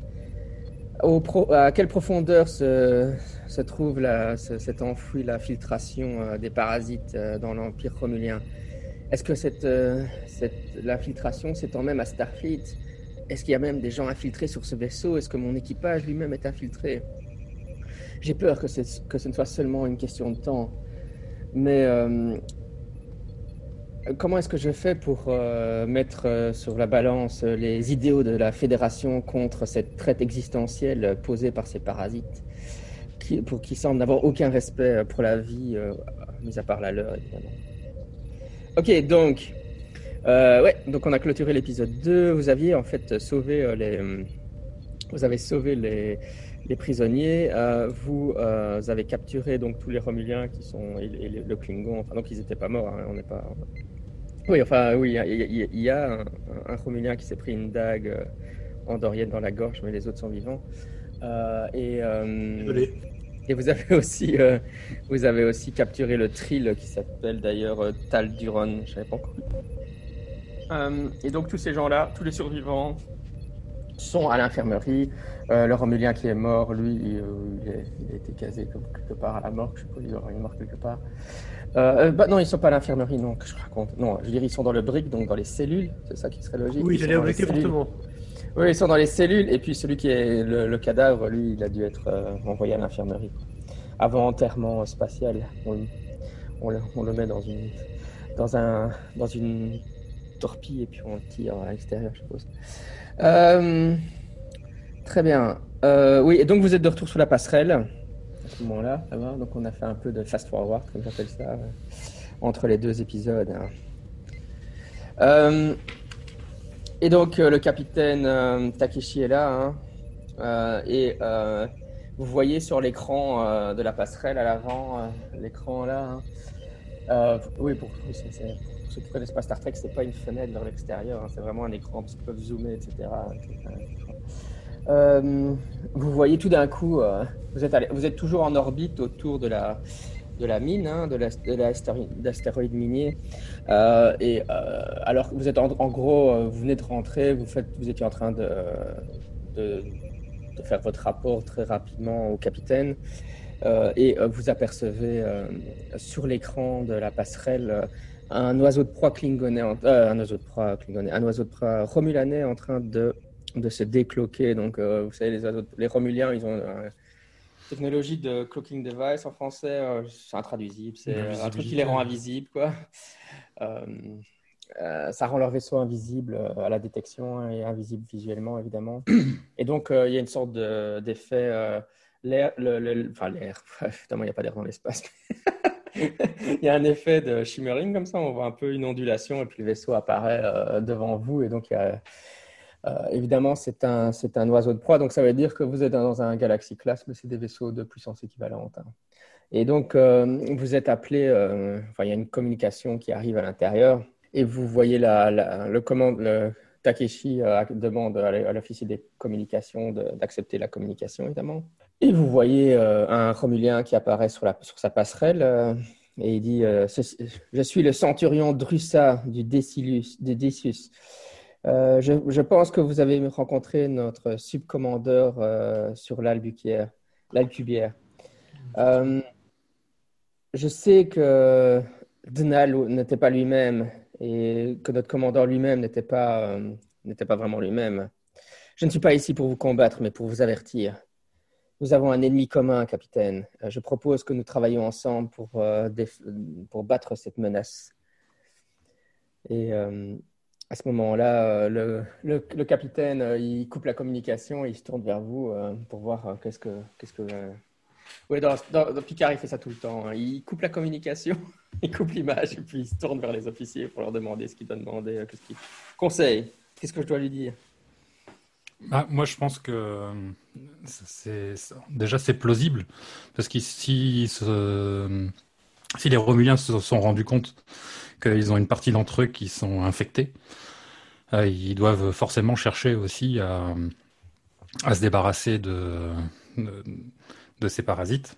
à quelle profondeur se, se trouve la, cette enfouie la filtration euh, des parasites euh, dans l'Empire romulien? Est-ce que cette, euh, cette, l'infiltration s'étend même à Starfleet? Est-ce qu'il y a même des gens infiltrés sur ce vaisseau? Est-ce que mon équipage lui-même est infiltré? J'ai peur que, que ce ne soit seulement une question de temps. Mais comment est-ce que je fais pour euh, mettre sur la balance les idéaux de la Fédération contre cette traite existentielle posée par ces parasites, qui, pour qui semblent n'avoir aucun respect pour la vie, mis à part la leur, évidemment. Ok, donc, ouais, donc on a clôturé l'épisode 2. Vous aviez en fait sauvé les, vous avez sauvé les, les prisonniers. Euh, vous, euh, avez capturé donc tous les Romuliens qui sont et, le Klingon. Enfin, donc ils n'étaient pas morts. Hein, on n'est pas. Oui, enfin oui, il y, a un, un, Romulien qui s'est pris une dague euh, andorienne dans la gorge, mais les autres sont vivants. et, Désolé. Et vous avez aussi, vous avez aussi capturé le Trill qui s'appelle d'ailleurs Tal Duron. Je savais pas encore. et donc tous ces gens-là, tous les survivants, sont à l'infirmerie. Euh, le Romulien qui est mort, lui, il, a été casé quelque part à la mort. Je sais pas, il aura une mort quelque part. Euh, euh, bah, non, ils sont pas à l'infirmerie, non, que je raconte. Non, je veux dire, ils sont dans le brick, donc dans les cellules. C'est ça qui serait logique. Oui, j'allais objecter fortement. Oui, ils sont dans les cellules. Et puis celui qui est le, cadavre, lui, il a dû être envoyé à l'infirmerie. Avant enterrement spatial, on, on, le, met dans une, dans un, dans une torpille et puis on le tire à l'extérieur, je suppose. Euh, très bien. Euh, oui, et donc vous êtes de retour sur la passerelle à ce moment-là, Donc on a fait un peu de fast forward, comme j'appelle ça, euh, entre les deux épisodes. Hein. et donc le capitaine Takeshi est là, hein. et vous voyez sur l'écran de la passerelle à l'avant, l'écran là. Hein. oui, pour, ceux qui ne pas Star Trek, c'est pas une fenêtre vers l'extérieur, hein, c'est vraiment un écran parce qu'ils peuvent zoomer, etc. Euh, vous voyez tout d'un coup, euh, vous, êtes toujours en orbite autour de la, mine, hein, de l'astéroïde minier. Euh, et alors vous êtes en, gros, vous venez de rentrer, vous, étiez en train de faire votre rapport très rapidement au capitaine. et vous apercevez sur l'écran de la passerelle un oiseau de proie klingonais, euh, un oiseau de proie klingonais, un oiseau de proie romulanais en train de, de se décloquer. Donc, euh, vous savez, les, oiseaux, les romuliens, ils ont une technologie de cloaking device en français, euh, c'est intraduisible, c'est un truc qui les rend invisibles, quoi. ça rend leur vaisseau invisible à la détection et invisible visuellement, évidemment. [clears throat] Et donc, il y a une sorte d'effet. l'air, le, enfin, l'air, [laughs] évidemment, il n'y a pas d'air dans l'espace. Il y a un effet de shimmering comme ça, on voit un peu une ondulation et puis le vaisseau apparaît euh, devant vous. Et donc, euh, évidemment, c'est un, c'est un oiseau de proie, donc ça veut dire que vous êtes dans un Galaxy Class, mais c'est des vaisseaux de puissance équivalente. Hein. Et donc, euh, vous êtes appelé, enfin, il y a une communication qui arrive à l'intérieur et vous voyez la, le commande, Takeshi demande à l'officier des communications d'accepter la communication, évidemment. Et vous voyez euh, un Romulien qui apparaît sur, sa passerelle euh, et il dit euh, Je suis le centurion Drussa du Decius. Je, pense que vous avez rencontré notre subcommandeur sur l'Albuquière, l'Alcubière. je sais que Dnal n'était pas lui-même et que notre commandeur lui-même n'était pas vraiment lui-même. Je ne suis pas ici pour vous combattre, mais pour vous avertir. Nous avons un ennemi commun, capitaine. Euh, je propose que nous travaillions ensemble pour, euh, pour battre cette menace. Et euh, à ce moment-là, le, le, capitaine, il coupe la communication et il se tourne vers vous pour voir qu'est-ce que... Qu'est-ce que oui, dans, dans, Picard, il fait ça tout le temps. Hein. Il coupe la communication, [laughs] il coupe l'image et puis il se tourne vers les officiers pour leur demander ce qu'il doit demander, qu'est-ce qu'il conseille, qu'est-ce que je dois lui dire? Ah, moi, je pense que déjà c'est plausible parce que si, les Romuliens se sont rendus compte qu'ils ont une partie d'entre eux qui sont infectés, euh, ils doivent forcément chercher aussi à, se débarrasser de, ces parasites.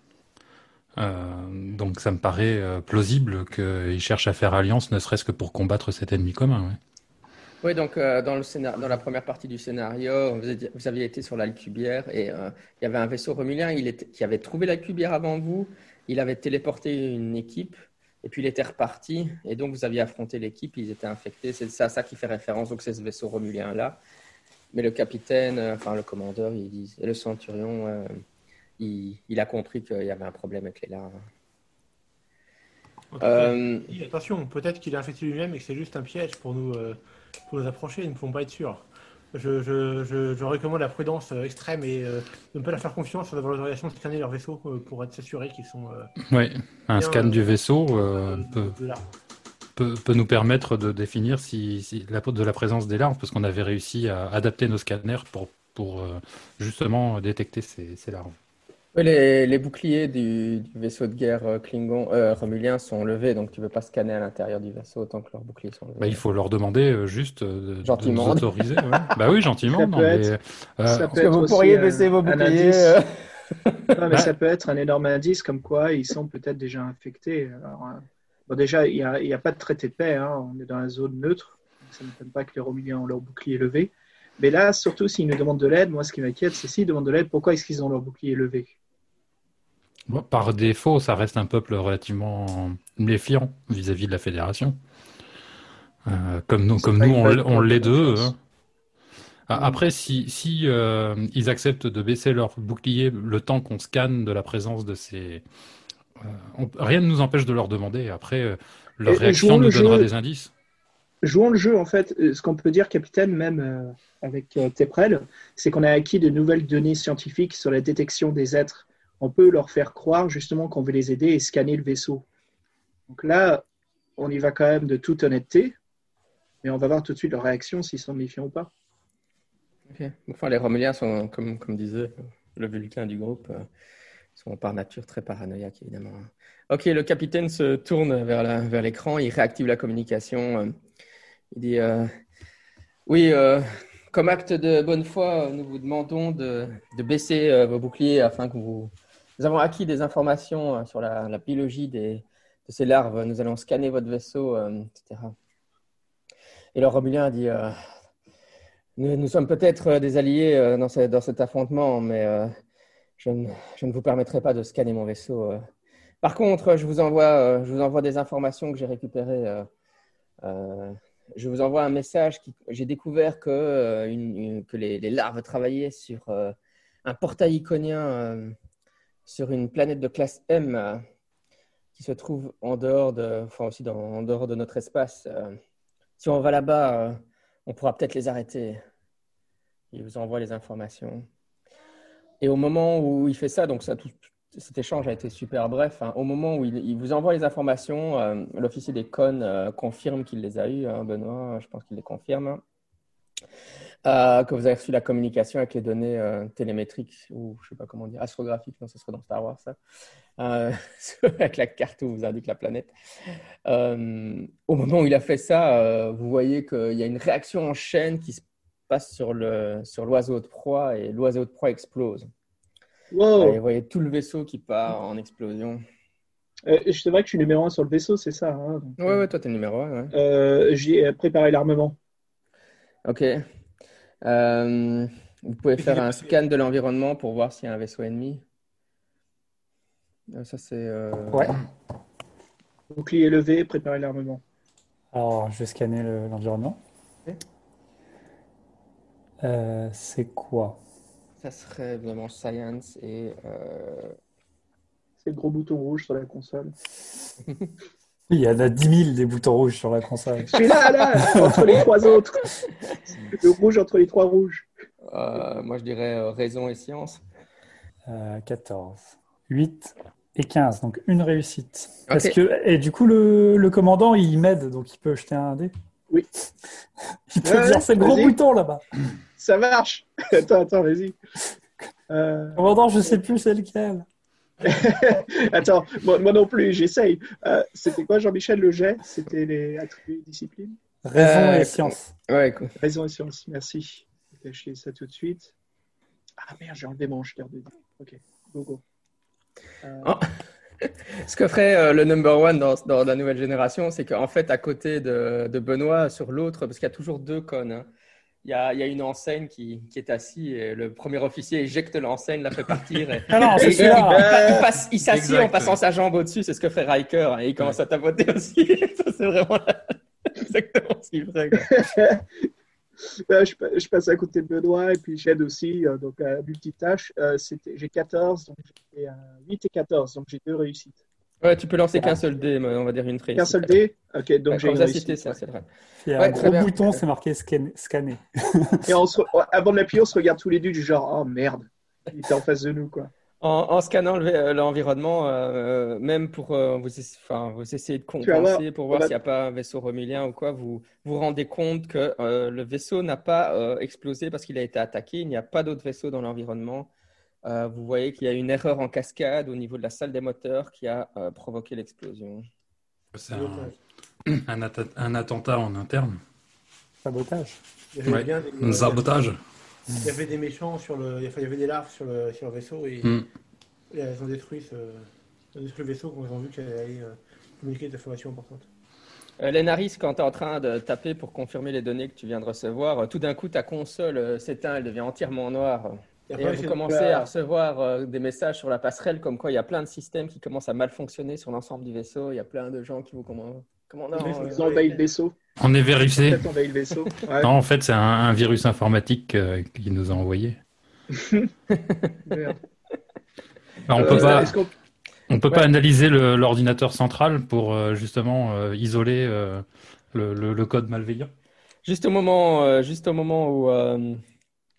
Euh, donc ça me paraît euh, plausible qu'ils cherchent à faire alliance, ne serait-ce que pour combattre cet ennemi commun. Oui, donc euh, dans, le dans la première partie du scénario, vous, aviez été sur l'Alcubière et euh, il y avait un vaisseau romulien il qui avait trouvé l'Alcubière avant vous. Il avait téléporté une équipe et puis il était reparti. Et donc vous aviez affronté l'équipe, ils étaient infectés. C'est ça, ça qui fait référence, donc c'est ce vaisseau romulien-là. Mais le capitaine, euh, enfin le commandeur, il dit, et le centurion, il, a compris qu'il y avait un problème avec les larves. Attention, peut-être qu'il est infecté lui-même et que c'est juste un piège pour nous, pour nous approcher. Nous ne pouvons pas être sûrs. Je, je, je, je recommande la prudence euh, extrême et euh, de ne pas leur faire confiance sur avoir l'autorisation de scanner leur vaisseau euh, pour être s'assurer qu'ils sont. euh, Oui, un scan du vaisseau peut, peut, peut nous permettre de définir si, si la, de la présence des larves, parce qu'on avait réussi à adapter nos scanners pour, pour justement détecter ces, ces larves. Oui, les, les boucliers du, du vaisseau de guerre euh, Klingon, euh, Romulien sont levés, donc tu ne peux pas scanner à l'intérieur du vaisseau autant que leurs boucliers sont levés. Bah, il faut leur demander euh, juste de, de Gentiment. nous autoriser. ouais. [laughs] Bah oui, gentiment. Ça non, peut mais, être- euh, ça Parce peut que vous aussi pourriez un- baisser vos boucliers. euh. [laughs] Non, mais Ouais. ça peut être un énorme indice comme quoi ils sont peut-être déjà infectés. Alors, euh, bon, déjà, il n'y a, il y a pas de traité de paix. hein. On est dans la zone neutre. Ça ne m'étonne pas que les Romuliens ont leur bouclier levé. Mais là, surtout s'ils nous demandent de l'aide, moi, ce qui m'inquiète, c'est s'ils demandent de l'aide, pourquoi est-ce qu'ils ont leur bouclier levé? Bon, par défaut, ça reste un peuple relativement méfiant vis-à-vis de la Fédération. Euh, comme nous, C'est comme pas nous une on, l'est d'eux. hein. Après, si, si euh, ils acceptent de baisser leur bouclier le temps qu'on scanne de la présence de ces... euh, on- rien ne nous empêche de leur demander. Après, leur Et- réaction nous donnera jeu. des indices. Jouons le jeu, en fait. Ce qu'on peut dire, capitaine, même avec Teprel, c'est qu'on a acquis de nouvelles données scientifiques sur la détection des êtres. On peut leur faire croire justement qu'on veut les aider et scanner le vaisseau. Donc là, on y va quand même de toute honnêteté, mais on va voir tout de suite leur réaction s'ils sont méfiants ou pas. Ok. Enfin, les Romuliens sont, comme, comme disait le Vulcain du groupe, euh, sont par nature très paranoïaques, évidemment. Ok, le capitaine se tourne vers la- vers l'écran, il réactive la communication. euh, il dit euh, Oui, comme acte de bonne foi, nous vous demandons de, de baisser vos boucliers afin que vous. Nous avons acquis des informations euh, sur la, biologie des, de ces larves. Nous allons scanner votre vaisseau, euh, etc. Et le Romulien dit euh, nous, sommes peut-être euh, des alliés euh, dans, dans cet affrontement, mais euh, je, ne, je ne vous permettrai pas de scanner mon vaisseau. euh. Par contre, je vous envoie, euh, je vous envoie des informations que j'ai récupérées. euh, euh, je vous envoie un message. J'ai découvert que, euh, une- que les, larves travaillaient sur euh, un portail iconien euh, sur une planète de classe M euh, qui se trouve en dehors de, enfin aussi en dehors de notre espace. euh. si on va là-bas, euh, on pourra peut-être les arrêter. Il vous envoie les informations. Et au moment où il fait ça, donc ça, cet échange a été super bref. hein. Au moment où il, vous envoie les informations, l'officier des euh, confirme qu'il les a eues. hein, Benoît, je pense qu'il les confirme. Euh, que vous avez reçu la communication avec les données euh, télémétriques ou je sais pas comment dire, astrographiques, non, ce serait dans Star Wars ça, Euh, [laughs] avec la carte où vous indique la planète. Euh, au moment où il a fait ça, vous voyez qu'il y a une réaction en chaîne qui se passe sur le sur l'oiseau de proie et l'oiseau de proie explose. Wow Et vous voyez tout le vaisseau qui part en explosion. Euh, C'est vrai que je suis numéro un sur le vaisseau, c'est ça. hein, donc, Ouais, ouais, toi t'es numéro 1. Ouais. euh, J'ai préparé l'armement. Ok. Euh, vous pouvez faire [laughs] un scan de l'environnement pour voir s'il y a un vaisseau ennemi. Euh, Ça c'est. euh, Ouais. Bouclier levé, préparer l'armement. Alors, je vais scanner le- l'environnement. Euh, c'est quoi? Ça serait vraiment science et. euh, C'est le gros bouton rouge sur la console. [laughs] Il y en a 10 000 des boutons rouges sur la console. [laughs] Je suis là, là, entre les trois autres. Le rouge entre les trois rouges. euh, moi je dirais euh, raison et science. Euh, 14, 8 et 15, donc une réussite. Est-ce que, et du coup, le, le commandant, il m'aide, donc il peut jeter un dé? Oui. [laughs] Il peut Ouais, dire c'est le gros bouton là-bas. Ça marche. [laughs] Attends, attends, vas-y. Euh, Commandant, je sais plus c'est lequel. [laughs] Attends, moi, moi non plus, j'essaye. Euh, C'était quoi, Jean-Michel, le jet? C'était les attributs discipline Raison Euh, et science. Ouais, écoute. Raison et science, merci. Je vais cacher ça tout de suite. Ah merde, j'ai enlevé mon jeteur de. Ok, go go. Euh, Oh. [laughs] Ce que ferait euh, le number one dans, dans la nouvelle génération, c'est qu'en fait, à côté de, de Benoît, sur l'autre, parce qu'il y a toujours deux connes, hein, il y, a, il y a une enseigne qui, qui est assise et le premier officier éjecte l'enseigne, la fait partir. Et, Ah non, et il, il- celui-là. il pa- il passe- il s'assied Exact. en passant sa jambe au-dessus, c'est ce que fait Riker, hein, et il commence à tapoter aussi. [laughs] Ça, c'est vraiment la- exactement ce qu'il ferait. quoi. [laughs] euh, je, pa- je passe à côté de Benoît et puis j'aide aussi, euh, donc à multitâche. Euh, j'ai 14, donc j'ai euh, 8 et 14, donc j'ai deux réussites. Ouais, tu peux lancer qu'un seul dé, on va dire une réussite. Qu'un seul dé Ok, donc j'ai cité, ça, c'est vrai. Il y a Ouais, un gros bien. bouton, c'est marqué scan- scanner. [laughs] Et on se... avant de l'appuyer, on se regarde tous les deux du genre, oh merde, il était en face de nous, quoi. En, en scannant euh, l'environnement, euh, même pour euh, vous, enfin, vous essayer de compenser pour voir va- s'il n'y a pas un vaisseau romulien ou quoi, vous vous rendez compte que euh, le vaisseau n'a pas euh, explosé parce qu'il a été attaqué. Il n'y a pas d'autres vaisseaux dans l'environnement. Euh, vous voyez qu'il y a une erreur en cascade au niveau de la salle des moteurs qui a euh, provoqué l'explosion. C'est un, un un attentat en interne. Sabotage. Il y avait Ouais. bien des, Un sabotage. il y avait des méchants sur le. Enfin, il y avait des larves sur le, sur le vaisseau et, Mm. et elles ont détruit, ce... elles ont détruit le vaisseau quand ils ont vu qu'elle allait euh, communiquer des informations importantes. Euh, Lenaris, quand tu es en train de taper pour confirmer les données que tu viens de recevoir, euh, tout d'un coup, ta console euh, s'éteint, elle devient entièrement noire. Et vous commencez à recevoir euh, des messages sur la passerelle comme quoi il y a plein de systèmes qui commencent à mal fonctionner sur l'ensemble du vaisseau. Il y a plein de gens qui vous commandent. Comment euh, envahi le vaisseau. On est vérifié. Le vaisseau. Ouais. [laughs] Non, en fait, c'est un, un virus informatique euh, qui nous a envoyé. [laughs] Merde. [laughs] Alors, on Euh, peut pas, on peut Ouais. pas analyser le- l'ordinateur central pour euh, justement euh, isoler euh, le, le- le code malveillant. Juste au moment, euh, juste au moment où, euh,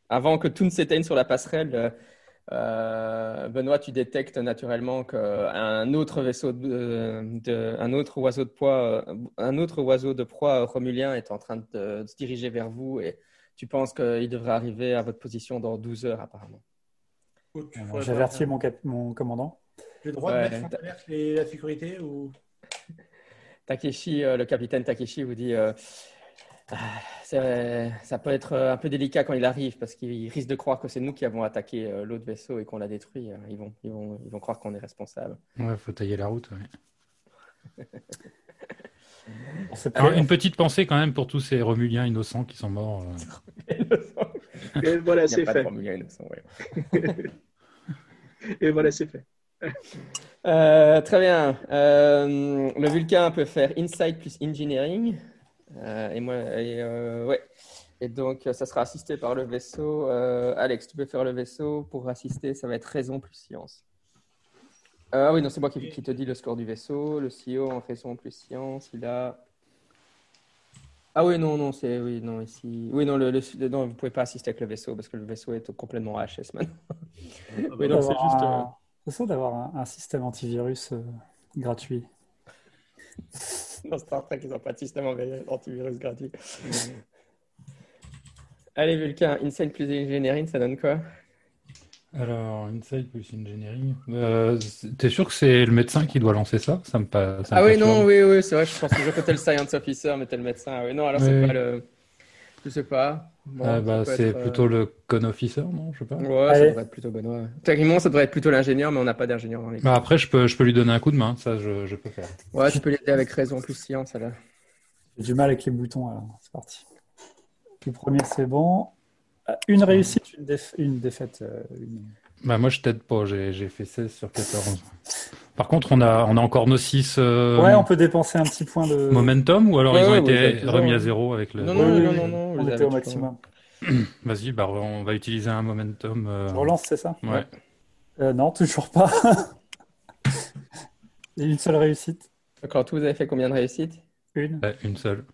avant que tout ne s'éteigne sur la passerelle, euh, euh, Benoît, tu détectes naturellement qu'un autre vaisseau, de, de- un autre oiseau de proie, euh, un autre oiseau de proie romulien est en train de, de se diriger vers vous et tu penses qu'il devrait arriver à votre position dans 12 heures apparemment. Pas- averti mon, commandant. J'ai le droit Ouais, de mettre en la sécurité ou? Takeshi, euh, le capitaine Takeshi vous dit euh, ça peut être euh, un peu délicat quand il arrive parce qu'il risque de croire que c'est nous qui avons attaqué euh, l'autre vaisseau et qu'on l'a détruit. Euh, Ils vont, ils vont, ils vont croire qu'on est responsable. Ouais, faut tailler la route. ouais. [laughs] Alors, une petite pensée quand même pour tous ces Romuliens innocents qui sont morts. euh. [laughs] Et voilà, c'est fait. Romulien innocent, ouais. [laughs] Et voilà, c'est fait. Euh, très bien. Euh, le Vulcain peut faire Insight plus Engineering. Euh, et moi, et, euh, ouais. Et donc, euh, ça sera assisté par le vaisseau. Alex, tu peux faire le vaisseau. Pour assister, ça va être Raison plus Science. Ah oui, non, c'est moi qui, qui te dis le score du vaisseau. Le CEO en Raison plus Science, il a. Ah oui, non, non, c'est. Oui, non, ici. Oui, non, le, le- non, vous pouvez pas assister avec le vaisseau parce que le vaisseau est complètement HS maintenant. Oui, non, c'est d'avoir juste. un- C'est ça d'avoir un, un système antivirus euh, gratuit. [laughs] Dans Star Trek, ils n'ont pas de système antivirus gratuit. [laughs] Allez, Vulcain, Insane plus Engineering, ça donne quoi? Alors, Insight plus Engineering. Euh, T'es sûr que c'est le médecin qui doit lancer ça? Ça me pa- ça me Ah oui, non, oui, oui, c'est vrai, je pense que je t'es le Science Officer, mais t'es le médecin. Ah Oui, non, alors c'est pas le. Je sais pas. Bon, Ah, bah, c'est être, euh, plutôt le con officer, non Je sais pas. Ouais, ça devrait être plutôt Benoît. Techniquement, ça devrait être plutôt l'ingénieur, mais on n'a pas d'ingénieur dans l'équipe. Bah, après, je peux, je peux lui donner un coup de main, ça je, je peux faire. Ouais, tu peux l'aider avec raison plus science, alors. J'ai du mal avec les boutons, alors c'est parti. Le premier, c'est bon. Ah, Une réussite, une, déf- une défaite. euh, une- Bah, moi je t'aide pas, j'ai j'ai fait 16 sur 14. Par contre, on a, on a encore nos 6 Ouais, on peut dépenser un petit point de. momentum ou alors Ouais, ils ont ouais, été remis ouais. à zéro avec le. Non, non, oui, non, non, non, On était au toujours- maximum. [clears throat] Vas-y, bah, on va utiliser un momentum. euh, Je relance, c'est ça Ouais. Euh, Non, toujours pas. [laughs] Une seule réussite. Quand vous avez fait combien de réussites? Une. Ouais, une seule.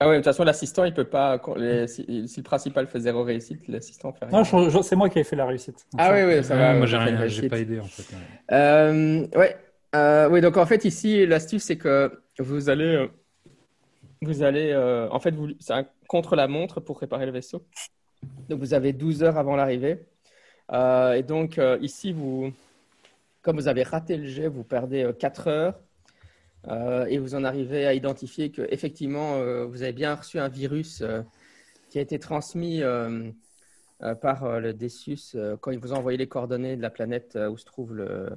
Ah ouais, de toute façon, l'assistant, il peut pas. quand les- Si, si le principal fait zéro réussite, l'assistant fait rien. Non, je- je- c'est moi qui ai fait la réussite. Donc, Ah oui, oui, ça Ouais, va. moi j'ai pas aidé en fait. ouais. Euh, ouais. Euh, oui, donc en fait, ici, l'astuce, c'est que vous allez. euh, Vous allez. euh, en fait, vous, c'est un contre-la-montre pour réparer le vaisseau. Donc, vous avez 12 heures avant l'arrivée. Euh, et donc, euh, ici, vous, comme vous avez raté le jet, vous perdez euh, 4 heures. Euh, et vous en arrivez à identifier que effectivement, euh, vous avez bien reçu un virus euh, qui a été transmis par le Decius quand il vous a envoyé les coordonnées de la planète où se trouve le,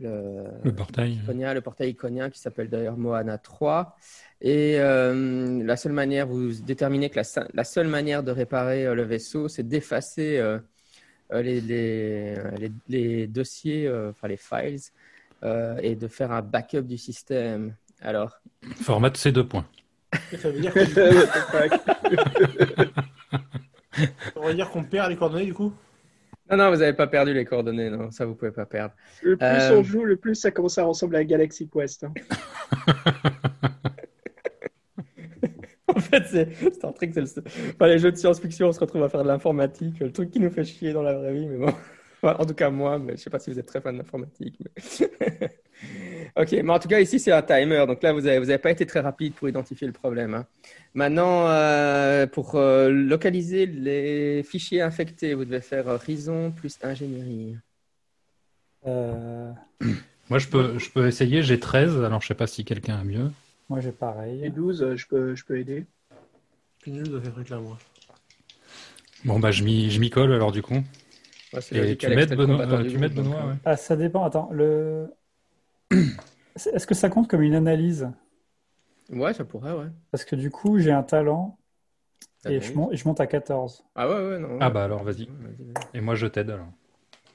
le, Le portail. iconien, le portail iconien qui s'appelle d'ailleurs Moana 3. Et la seule manière, vous déterminez que la, se- la seule manière de réparer le vaisseau, c'est d'effacer les, les, les- les dossiers, enfin les files, et de faire un backup du système. Alors, Format de ces deux points. [laughs] Ça veut dire qu'on perd les coordonnées du coup? Non, non, vous n'avez pas perdu les coordonnées, non, ça vous pouvez pas perdre. Le plus Euh. on joue, le plus ça commence à ressembler à Galaxy Quest. hein. [laughs] En fait, c'est c'est un truc, c'est le... enfin, les jeux de science-fiction, on se retrouve à faire de l'informatique, le truc qui nous fait chier dans la vraie vie, mais bon. Enfin, en tout cas, moi, mais je sais pas si vous êtes très fan d'informatique. Mais... [laughs] ok, mais en tout cas, ici, c'est un timer. Donc là, vous n'avez vous avez pas été très rapide pour identifier le problème. hein. Maintenant, euh, pour euh, localiser les fichiers infectés, vous devez faire euh, Rhizon plus ingénierie. Euh, Moi, je peux, je peux essayer. J'ai 13, alors je sais pas si quelqu'un a mieux. moi, j'ai Et pareil. 12, euh, je peux, je peux aider. Nul de trucs-là, moi. Bon, bah, je m'y je m'y colle alors du coup. Ouais, c'est logique, tu Alex, Benoît, euh, du tu groupe, m'aides, donc, Benoît euh, ouais. Ah, ça dépend. Attends, le. [clears throat] Est-ce que ça compte comme une analyse? Ouais, ça pourrait, ouais. Parce que du coup, j'ai un talent et je monte, je monte à 14. Ah ouais, ouais, non. Ah bah alors, vas-y. Et moi, je t'aide alors.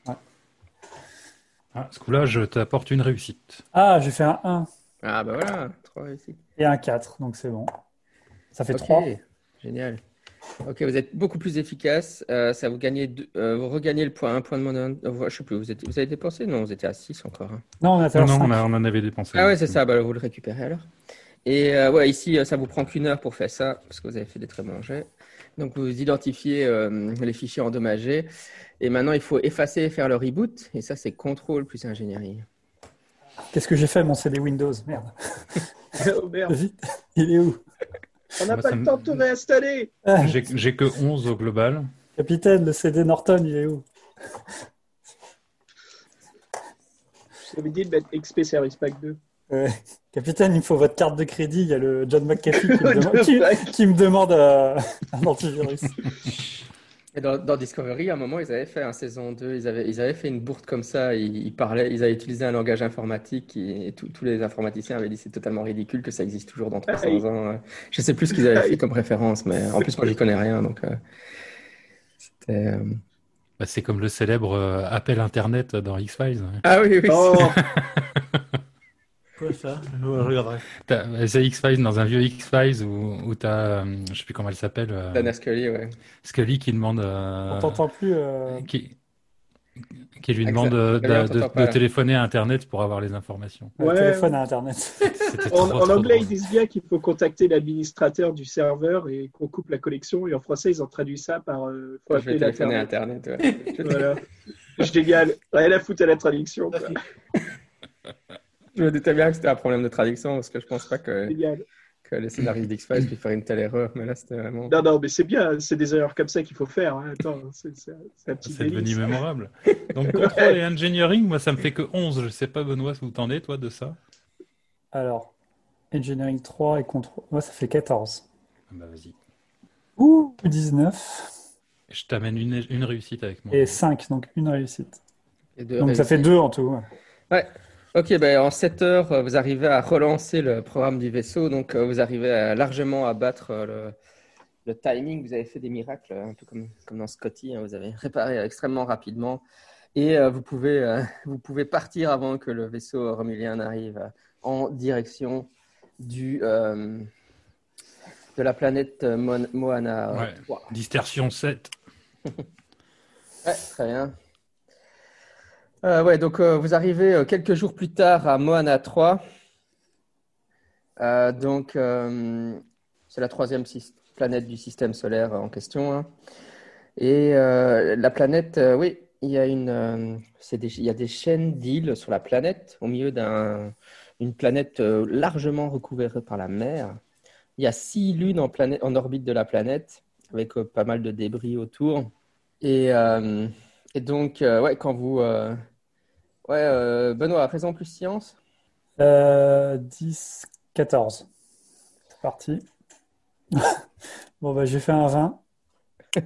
Ouais. Ah, ce coup-là, je t'apporte une réussite. Ah, j'ai fait un 1 Ah bah voilà, trois réussites. et un 4, donc c'est bon. Ça fait Ok, 3. Génial. Ok, vous êtes beaucoup plus efficace. Euh, ça vous gagnez deux- euh, vous regagnez le point, un point de mon. je sais plus. Vous, êtes, vous avez dépensé? Non, vous étiez à 6 encore. hein. Non, on a fait Non, un non, 5. on, a- on en avait dépensé. Ah ouais, c'est ça. Bah, vous le récupérez alors. Et euh, ouais, ici, euh, ça vous prend qu'une heure pour faire ça parce que vous avez fait des très bons jets. Donc vous identifiez euh, les fichiers endommagés. Et maintenant, il faut effacer et faire le reboot. Et ça, c'est contrôle plus ingénierie. Qu'est-ce que j'ai fait, mon CD Windows? Merde. [laughs] oh merde, Vite. Il est où? On n'a pas le temps de te réinstaller. [laughs] J'ai que 11 au global. capitaine, le CD Norton, il est où? Je t'avais dit de mettre XP Service Pack 2. Ouais. Capitaine, il me faut votre carte de crédit. Il y a le John McAfee qui me [laughs] demande, qui- Pack. qui me demande euh, [laughs] un antivirus. Et dans, dans Discovery, à un moment, ils avaient fait un saison 2, ils avaient, ils avaient fait une bourde comme ça, ils, ils parlaient, ils avaient utilisé un langage informatique et, et tous tous les informaticiens avaient dit c'est totalement ridicule que ça existe toujours dans 300 Aïe. ans. Je sais plus ce qu'ils avaient fait comme référence, mais en plus, moi, j'y connais rien, donc euh, c'était. euh, Bah, c'est comme le célèbre euh, appel Internet dans X-Files. ouais. Ah oui, oui. Oh, [laughs] Quoi ça? Je regarderai. T'as- C'est X-Files dans un vieux X-Files où, où t'as, euh, je sais plus comment elle s'appelle, euh, Dana Scully, ouais. Scully qui demande, euh, On t'entend plus. euh, qui, qui lui demande euh, de, téléphoner à Internet pour avoir les informations. un Ouais. téléphone à Internet. [laughs] En, trop, en trop anglais, drôle. ils disent bien qu'il faut contacter l'administrateur du serveur et qu'on coupe la connexion. Et en français, ils ont traduit ça par euh, faut Je vais appeler téléphoner à l'Internet. Internet, ouais. [laughs] Je- Voilà. Génial. Rien à foutre à la traduction. quoi. [laughs] Je me doutais bien que c'était un problème de traduction parce que je pense pas que, que les scénaristes d'X-Files puissent faire une telle erreur, mais là, c'était vraiment. Non, non, mais c'est bien. C'est des erreurs comme ça qu'il faut faire. hein. Attends, c'est c'est- c'est un petit C'est devenu délice. mémorable. [laughs] Donc, contrôle et engineering, moi, ça me fait que 11. Je sais pas, Benoît, où t'en es, toi, de ça? Alors, Engineering 3 et contrôle. Moi, ça fait 14. Ah Bah, vas-y. Ouh, 19 Je t'amène une, une réussite avec moi. et 5, donc une réussite. Et deux Donc ça fait réussites. 2 en tout. ouais. Ok, ben, en 7 heures, euh, vous arrivez à relancer le programme du vaisseau, donc euh, vous arrivez à largement à battre euh, le, le timing. Vous avez fait des miracles, un peu comme, comme dans Scotty, hein, vous avez réparé extrêmement rapidement et euh, vous, pouvez, euh, [laughs] vous pouvez partir avant que le vaisseau romulien arrive euh, en direction du, de la planète Moana Ouais. 3. Distorsion 7. [laughs] Ouais, très bien. Euh, ouais, donc euh, vous arrivez euh, quelques jours plus tard à Moana 3. Euh, donc, c'est la troisième planète du système solaire en question. hein. Et la planète, oui, il y a une, des, il y a des chaînes d'îles sur la planète, au milieu d'un, une planète largement recouverte par la mer. Il y a six lunes en, orbite de la planète, avec pas mal de débris autour. Et, donc, ouais, quand vous. Ouais, euh, Benoît, raison plus science? Euh, 10, 14. C'est parti. [laughs] bon, bah, j'ai fait un 20. [laughs]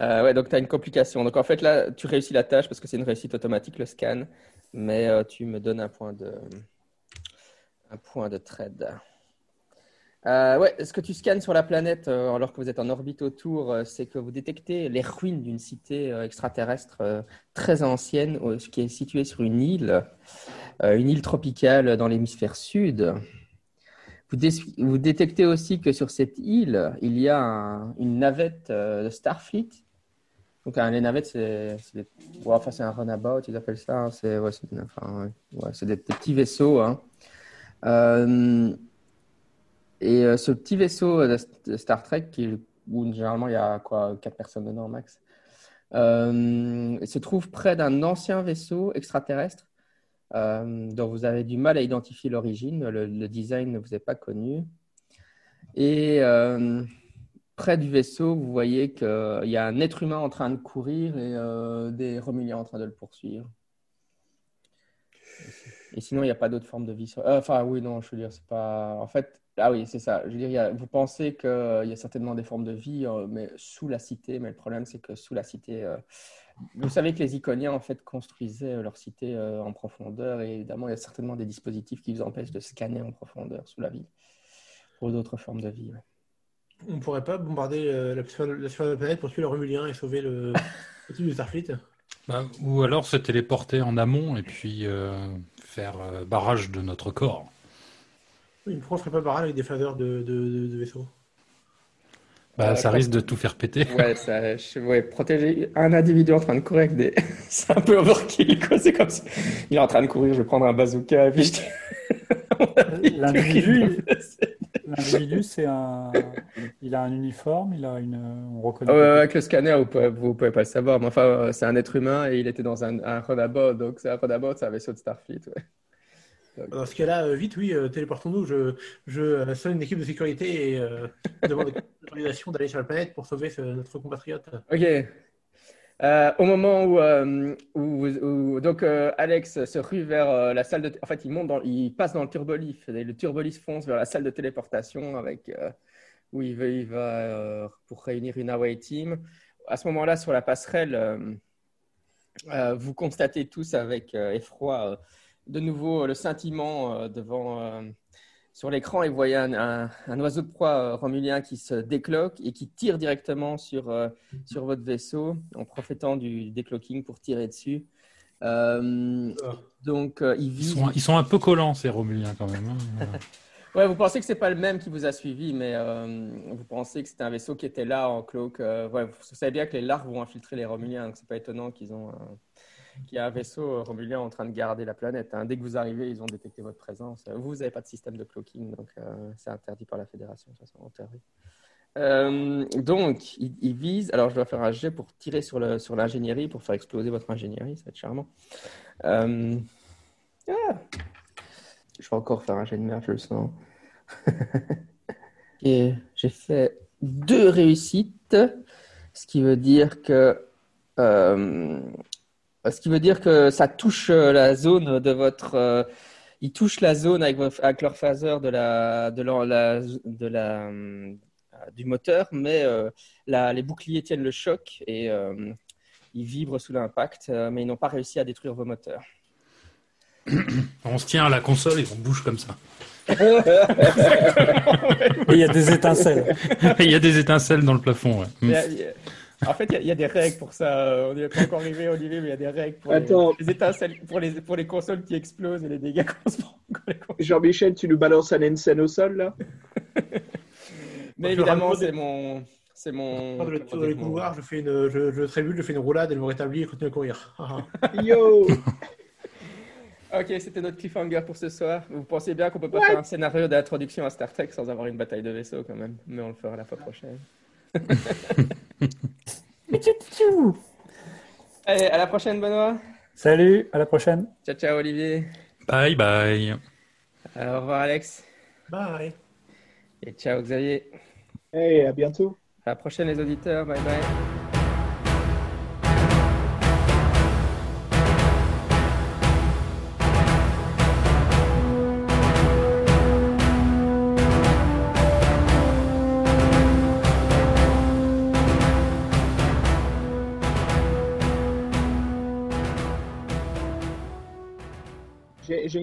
Euh, ouais, donc tu as une complication. Donc en fait, là, tu réussis la tâche parce que c'est une réussite automatique, le scan. Mais euh, tu me donnes un point de, un point de trade. Euh, ouais, ce que tu scannes sur la planète euh, alors que vous êtes en orbite autour, euh, c'est que vous détectez les ruines d'une cité extraterrestre très ancienne qui est située sur une île, une île tropicale dans l'hémisphère sud. Vous, dé- vous détectez aussi que sur cette île, il y a un- une navette de Starfleet Donc les navettes, c'est des... enfin, un runabout, ils appellent ça. Hein. C'est ouais, ouais, des, petits vaisseaux. Hein. Euh, et euh, ce petit vaisseau de Star Trek, qui, où généralement il y a quoi, quatre personnes dedans max, euh, se trouve près d'un ancien vaisseau extraterrestre dont vous avez du mal à identifier l'origine. Le, design ne vous est pas connu. Et près du vaisseau, vous voyez qu'il y a un être humain en train de courir et euh, des Romuliens en train de le poursuivre. Et sinon, il n'y a pas d'autre forme de vie. Euh, enfin, oui, non, je veux dire, c'est pas. En fait, ah oui, c'est ça. Je veux dire, vous pensez qu'il y a certainement des formes de vie, euh, mais sous la cité. Mais le problème, c'est que sous la cité, vous savez que les Iconiens en fait construisaient leur cité en profondeur, et évidemment, il y a certainement des dispositifs qui vous empêchent de scanner en profondeur sous la ville pour d'autres formes de vie. On ne pourrait pas bombarder euh, la, surface de la planète pour tuer le Romulien et sauver le, [laughs] type de Starfleet? Bah, Ou alors se téléporter en amont et puis euh, faire euh, barrage de notre corps. Oui, pourquoi on ne ferait pas barrage avec des phaseurs de, de, vaisseaux bah, ça risque de tout faire péter. Ouais, [laughs] ça, protéger un individu en train de courir avec des. [laughs] c'est un peu overkill, quoi. C'est comme si. Il est en train de courir, je vais prendre un bazooka et puis je. [laughs] L'individu, L'individu, c'est un. Il a un uniforme, il a une. On reconnaît. avec le scanner, vous pouvez, pouvez pas le savoir. Mais enfin, c'est un être humain et il était dans un, un. Donc, c'est un runabout, c'est un vaisseau de Starfleet. Dans ce cas-là, euh, vite, oui, euh, téléportons-nous. Je, je euh, sonne une équipe de sécurité et demande l'autorisation [laughs] d'aller sur la planète pour sauver notre compatriote. Ok. Euh, au moment où, euh, où, donc euh, Alex se rue vers la salle de, en fait, il monte, dans, il passe dans le turbolif et le turbolif fonce vers la salle de téléportation avec où il va, il va pour réunir une away team. À ce moment-là, sur la passerelle, vous constatez tous avec effroi de nouveau le scintillement devant sur l'écran, il voyait un, oiseau de proie euh, romulien qui se décloque et qui tire directement sur, euh, sur votre vaisseau en profitant du décloaking pour tirer dessus. Euh, donc, ils, sont, ils, sont, un peu collants, ces romuliens, quand même. Hein. [laughs] ouais, vous pensez que c'est pas le même qui vous a suivi, mais vous pensez que c'était un vaisseau qui était là en cloak. ouais, vous savez bien que les larves vont infiltrer les romuliens, donc c'est pas étonnant qu'ils ont qu'il y a un vaisseau euh, romulien en train de garder la planète. Hein. Dès que vous arrivez, ils ont détecté votre présence. Euh, vous, n'avez pas de système de cloaking, donc euh, c'est interdit par la fédération, donc, ils, visent. Alors, je dois faire un jet pour tirer sur l'ingénierie, pour faire exploser votre ingénierie. Ça va être charmant. Ah. Je vais encore faire un jet de merde, je le sens. [laughs] Et j'ai fait deux réussites, ce qui veut dire que ce qui veut dire que ça touche euh, la zone de votre. Euh, ils touchent la zone avec, avec leur phaseur de la, de la, de la, euh, du moteur, mais les boucliers tiennent le choc et ils vibrent sous l'impact, mais ils n'ont pas réussi à détruire vos moteurs. On se tient à la console et on bouge comme ça. [laughs] il y a des étincelles. [laughs] il y a des étincelles dans le plafond. En fait, il y, a des règles pour ça. On n'est pas encore arrivé, Olivier, mais il y a des règles pour les, étincelles, pour les, pour les consoles qui explosent et les dégâts qu'on se prend. Jean-Michel, tu nous balances un Ensen au sol, là? Mais évidemment, c'est mon. C'est mon. Dans le tour couloirs, je fais une, je, je trébuche, je fais une roulade, elle me rétablit et continue à courir. [laughs] [laughs] Yo Ok, c'était notre cliffhanger pour ce soir. Vous pensez bien qu'on peut pas faire un scénario d'introduction à Star Trek sans avoir une bataille de vaisseaux quand même, mais on le fera la fois prochaine. Allez, à la prochaine, Benoît. Salut, à la prochaine. Ciao, ciao, Olivier. Bye, bye. au revoir, Alex. Bye. Et ciao, Xavier. Hey, à bientôt. À la prochaine, les auditeurs. Bye, bye.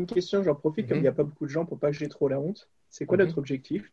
Une question, j'en profite, comme il n'y a mhm. pas beaucoup de gens pour pas que j'ai trop la honte. C'est quoi mhm. notre objectif?